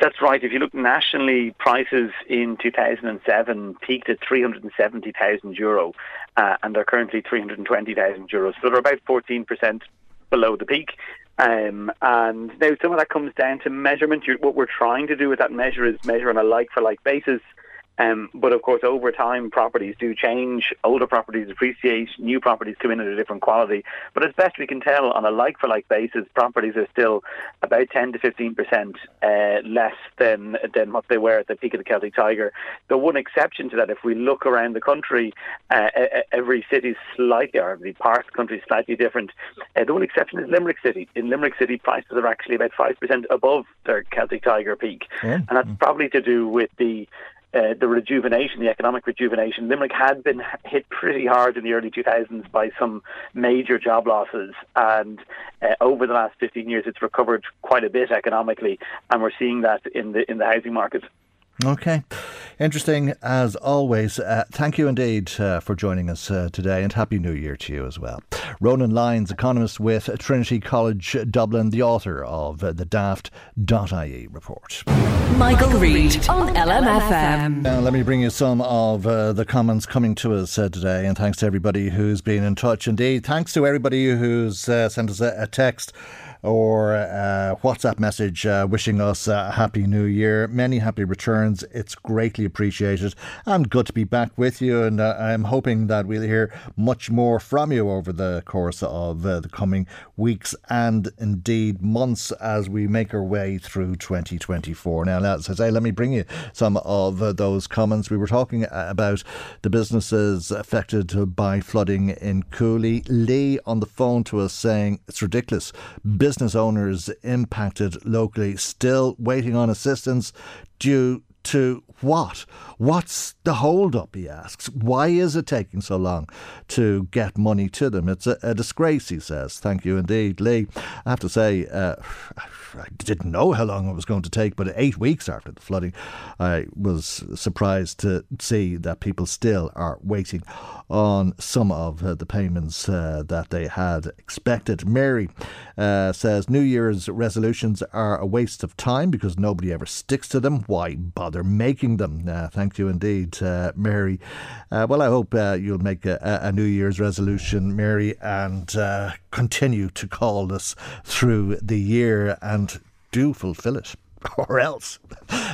That's right. If you look nationally, prices in 2007 peaked at 370,000 euro, uh, and they're currently 320,000 euros. So they're about 14% below the peak. Um, and now some of that comes down to measurement. What we're trying to do with that measure is measure on a like-for-like basis um, but of course, over time, properties do change. Older properties appreciate, new properties come in at a different quality. But as best we can tell, on a like for like basis, properties are still about 10 to 15 percent uh, less than than what they were at the peak of the Celtic Tiger. The one exception to that, if we look around the country, uh, every city is slightly, or every part of the country is slightly different. Uh, the one exception is Limerick City. In Limerick City, prices are actually about 5% above their Celtic Tiger peak. Yeah. And that's probably to do with the uh, the rejuvenation, the economic rejuvenation. Limerick had been hit pretty hard in the early 2000s by some major job losses, and uh, over the last 15 years, it's recovered quite a bit economically, and we're seeing that in the in the housing market. Okay. Interesting as always. Uh, thank you indeed uh, for joining us uh, today and Happy New Year to you as well. Ronan Lyons, economist with Trinity College Dublin, the author of uh, the daft.ie report. Michael, Reade on LMFM. Now, let me bring you some of uh, the comments coming to us uh, today, and thanks to everybody who's been in touch. Indeed, thanks to everybody who's sent us a, a text or a WhatsApp message uh, wishing us a happy new year. Many happy returns. It's greatly appreciated and good to be back with you. And uh, I'm hoping that we'll hear much more from you over the course of uh, the coming weeks and indeed months as we make our way through 2024. Now, as I say, let me bring you some of uh, those comments. We were talking uh, about the businesses affected by flooding in Cooley. Lee on the phone to us saying it's ridiculous. Business business owners impacted locally still waiting on assistance due to what? What's the hold up, he asks. Why is it taking so long to get money to them? It's a, a disgrace, he says. Thank you indeed, Lee. I have to say, uh, I didn't know how long it was going to take, but eight weeks after the flooding, I was surprised to see that people still are waiting on some of uh, the payments uh, that they had expected. Mary uh, says New Year's resolutions are a waste of time because nobody ever sticks to them. Why bother making them? Uh, thank you indeed, uh, Mary. Uh, well, I hope you'll make a, a, New Year's resolution, Mary, and continue to call us through the year and do fulfill it. or else.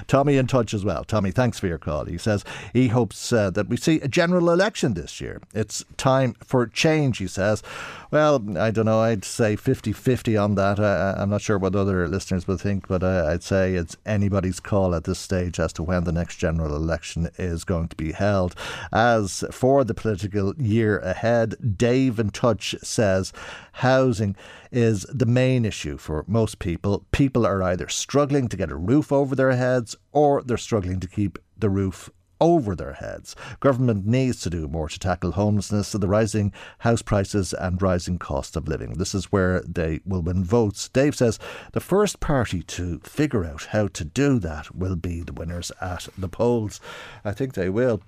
Tommy in touch as well. Tommy, thanks for your call. He says he hopes uh, that we see a general election this year. It's time for change, he says. Well, I don't know. I'd say 50 50 on that. I, am not sure what other listeners would think, but uh, I'd say it's anybody's call at this stage as to when the next general election is going to be held. As for the political year ahead, Dave in touch says housing is the main issue for most people. People are either struggling to get a roof over their heads or they're struggling to keep the roof over their heads. Government needs to do more to tackle homelessness, the rising house prices and rising cost of living. This is where they will win votes. Dave says the first party to figure out how to do that will be the winners at the polls. I think they will.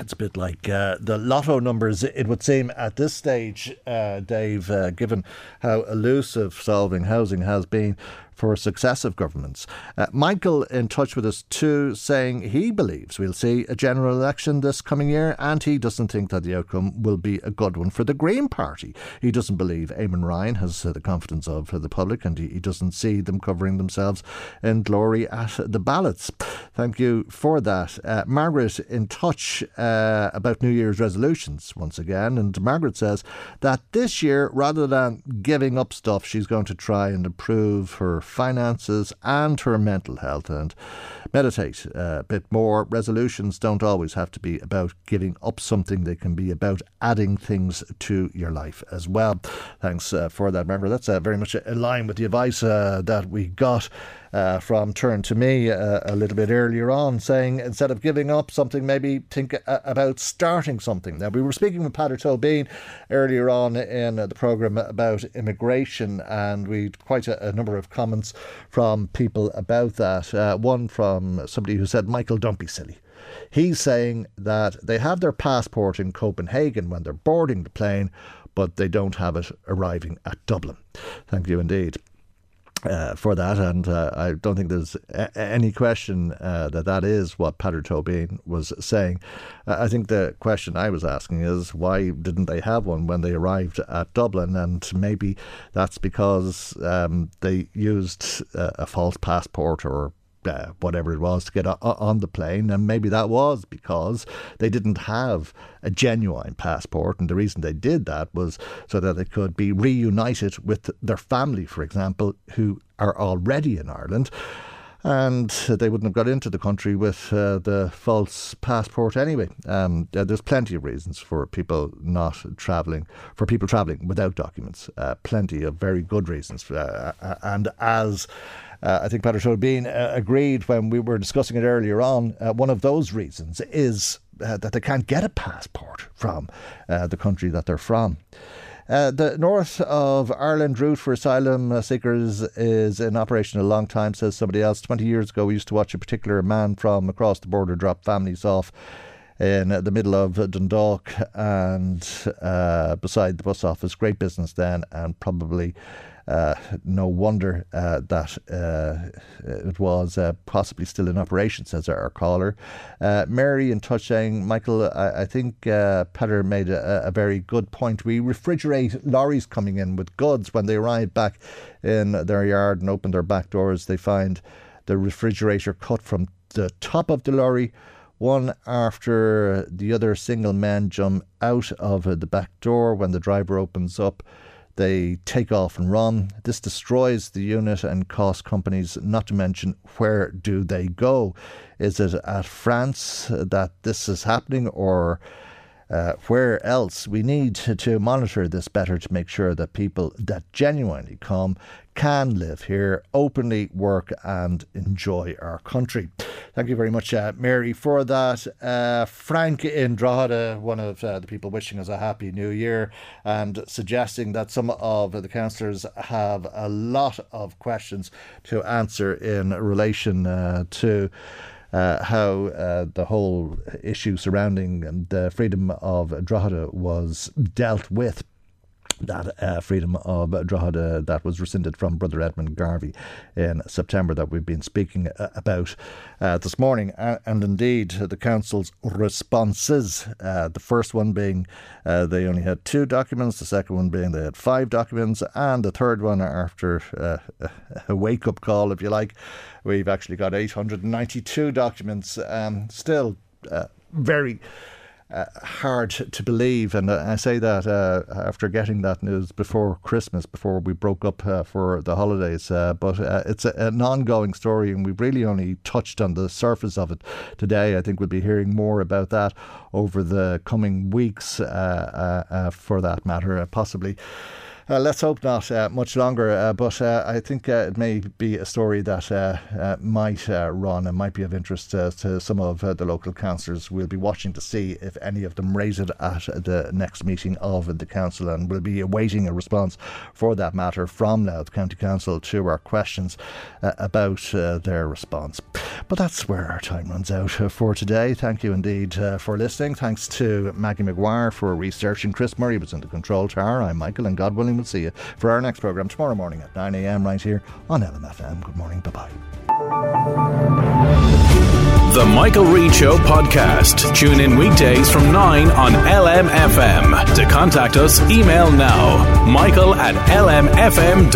It's a bit like uh, the lotto numbers, it would seem, at this stage, uh, Dave, uh, given how elusive solving housing has been for successive governments. Uh, Michael in touch with us too, saying he believes we'll see a general election this coming year, and he doesn't think that the outcome will be a good one for the Green Party. He doesn't believe Eamon Ryan has uh, the confidence of the public, and he, he doesn't see them covering themselves in glory at the ballots. Thank you for that. Uh, Margaret in touch uh, about New Year's resolutions once again, and Margaret says that this year, rather than giving up stuff, she's going to try and improve her finances and her mental health. And meditate a bit more. Resolutions don't always have to be about giving up something, they can be about adding things to your life as well. Thanks uh, for that. Remember, that's uh, very much in line with the advice uh, that we got uh, from Turn to Me uh, a little bit earlier on, saying instead of giving up something, maybe think uh, about starting something. Now, we were speaking with Peadar Tóibín earlier on in uh, the programme about immigration, and we had quite a, a, number of comments from people about that. Uh, one from somebody who said, Michael, don't be silly. He's saying that they have their passport in Copenhagen when they're boarding the plane, but they don't have it arriving at Dublin. Thank you indeed. Uh, for that, and uh, I don't think there's a- any question uh, that that is what Peadar Tóibín was saying. I think the question I was asking is why didn't they have one when they arrived at Dublin? And maybe that's because um, they used a false passport or uh, whatever it was to get on the plane, and maybe that was because they didn't have a genuine passport, and the reason they did that was so that they could be reunited with their family, for example, who are already in Ireland. And they wouldn't have got into the country with uh, the false passport anyway. Um, uh, there's plenty of reasons for people not travelling, for people travelling without documents. Uh, plenty of very good reasons. Uh, uh, and as uh, I think Peadar Tóibín uh, agreed when we were discussing it earlier on. Uh, one of those reasons is uh, that they can't get a passport from uh, the country that they're from. Uh, the north of Ireland route for asylum seekers is in operation a long time, says somebody else. 20 years ago, we used to watch a particular man from across the border drop families off in the middle of Dundalk and uh, beside the bus office. Great business then, and probably uh, no wonder uh, that uh, it was uh, possibly still in operation, says our caller. Uh, Mary in touch saying, Michael, I, I think Peadar made a, a, very good point. We refrigerate lorries coming in with goods when they arrive back in their yard and open their back doors. They find the refrigerator cut from the top of the lorry one after the other single men jump out of the back door when the driver opens up. They take off and run. This destroys the unit and costs companies, not to mention where do they go? Is it at France that this is happening or uh, where else? We need to monitor this better to make sure that people that genuinely come can live here, openly work and enjoy our country. Thank you very much, uh, Mary, for that. Uh, Frank in Drogheda, one of uh, the people wishing us a happy new year and suggesting that some of the councillors have a lot of questions to answer in relation uh, to. Uh, how uh, the whole issue surrounding the freedom of Drogheda was dealt with that uh, freedom of Drogheda that was rescinded from Brother Edmund Garvey in September that we've been speaking uh, about uh, this morning. and indeed, the Council's responses uh, the first one being uh, they only had two documents, the second one being they had five documents, and the third one, after uh, a wake up call, if you like, we've actually got 892 documents. Um, still very uh, hard to believe. And uh, I say that uh, after getting that news before Christmas, before we broke up uh, for the holidays. Uh, but uh, it's a, an ongoing story, and we've really only touched on the surface of it today. I think we'll be hearing more about that over the coming weeks, for that matter, possibly. Uh, let's hope not uh, much longer, uh, but uh, I think uh, it may be a story that uh, might run and might be of interest to some of the local councillors. We'll be watching to see if any of them raise it at the next meeting of the council, and we'll be awaiting a response for that matter from Louth County Council to our questions about their response. But that's where our time runs out for today. Thank you indeed for listening. Thanks to Maggie McGuire for researching. Chris Murray was in the control tower. I'm Michael, and God willing, we'll see you for our next programme tomorrow morning at 9am right here on LMFM. Good morning. Bye bye. The Michael Reade Show podcast. Tune in weekdays from 9 on LMFM. To contact us, email now michael at lmfm.ie.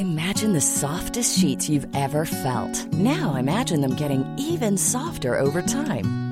Imagine the softest sheets you've ever felt. Now imagine them getting even softer over time.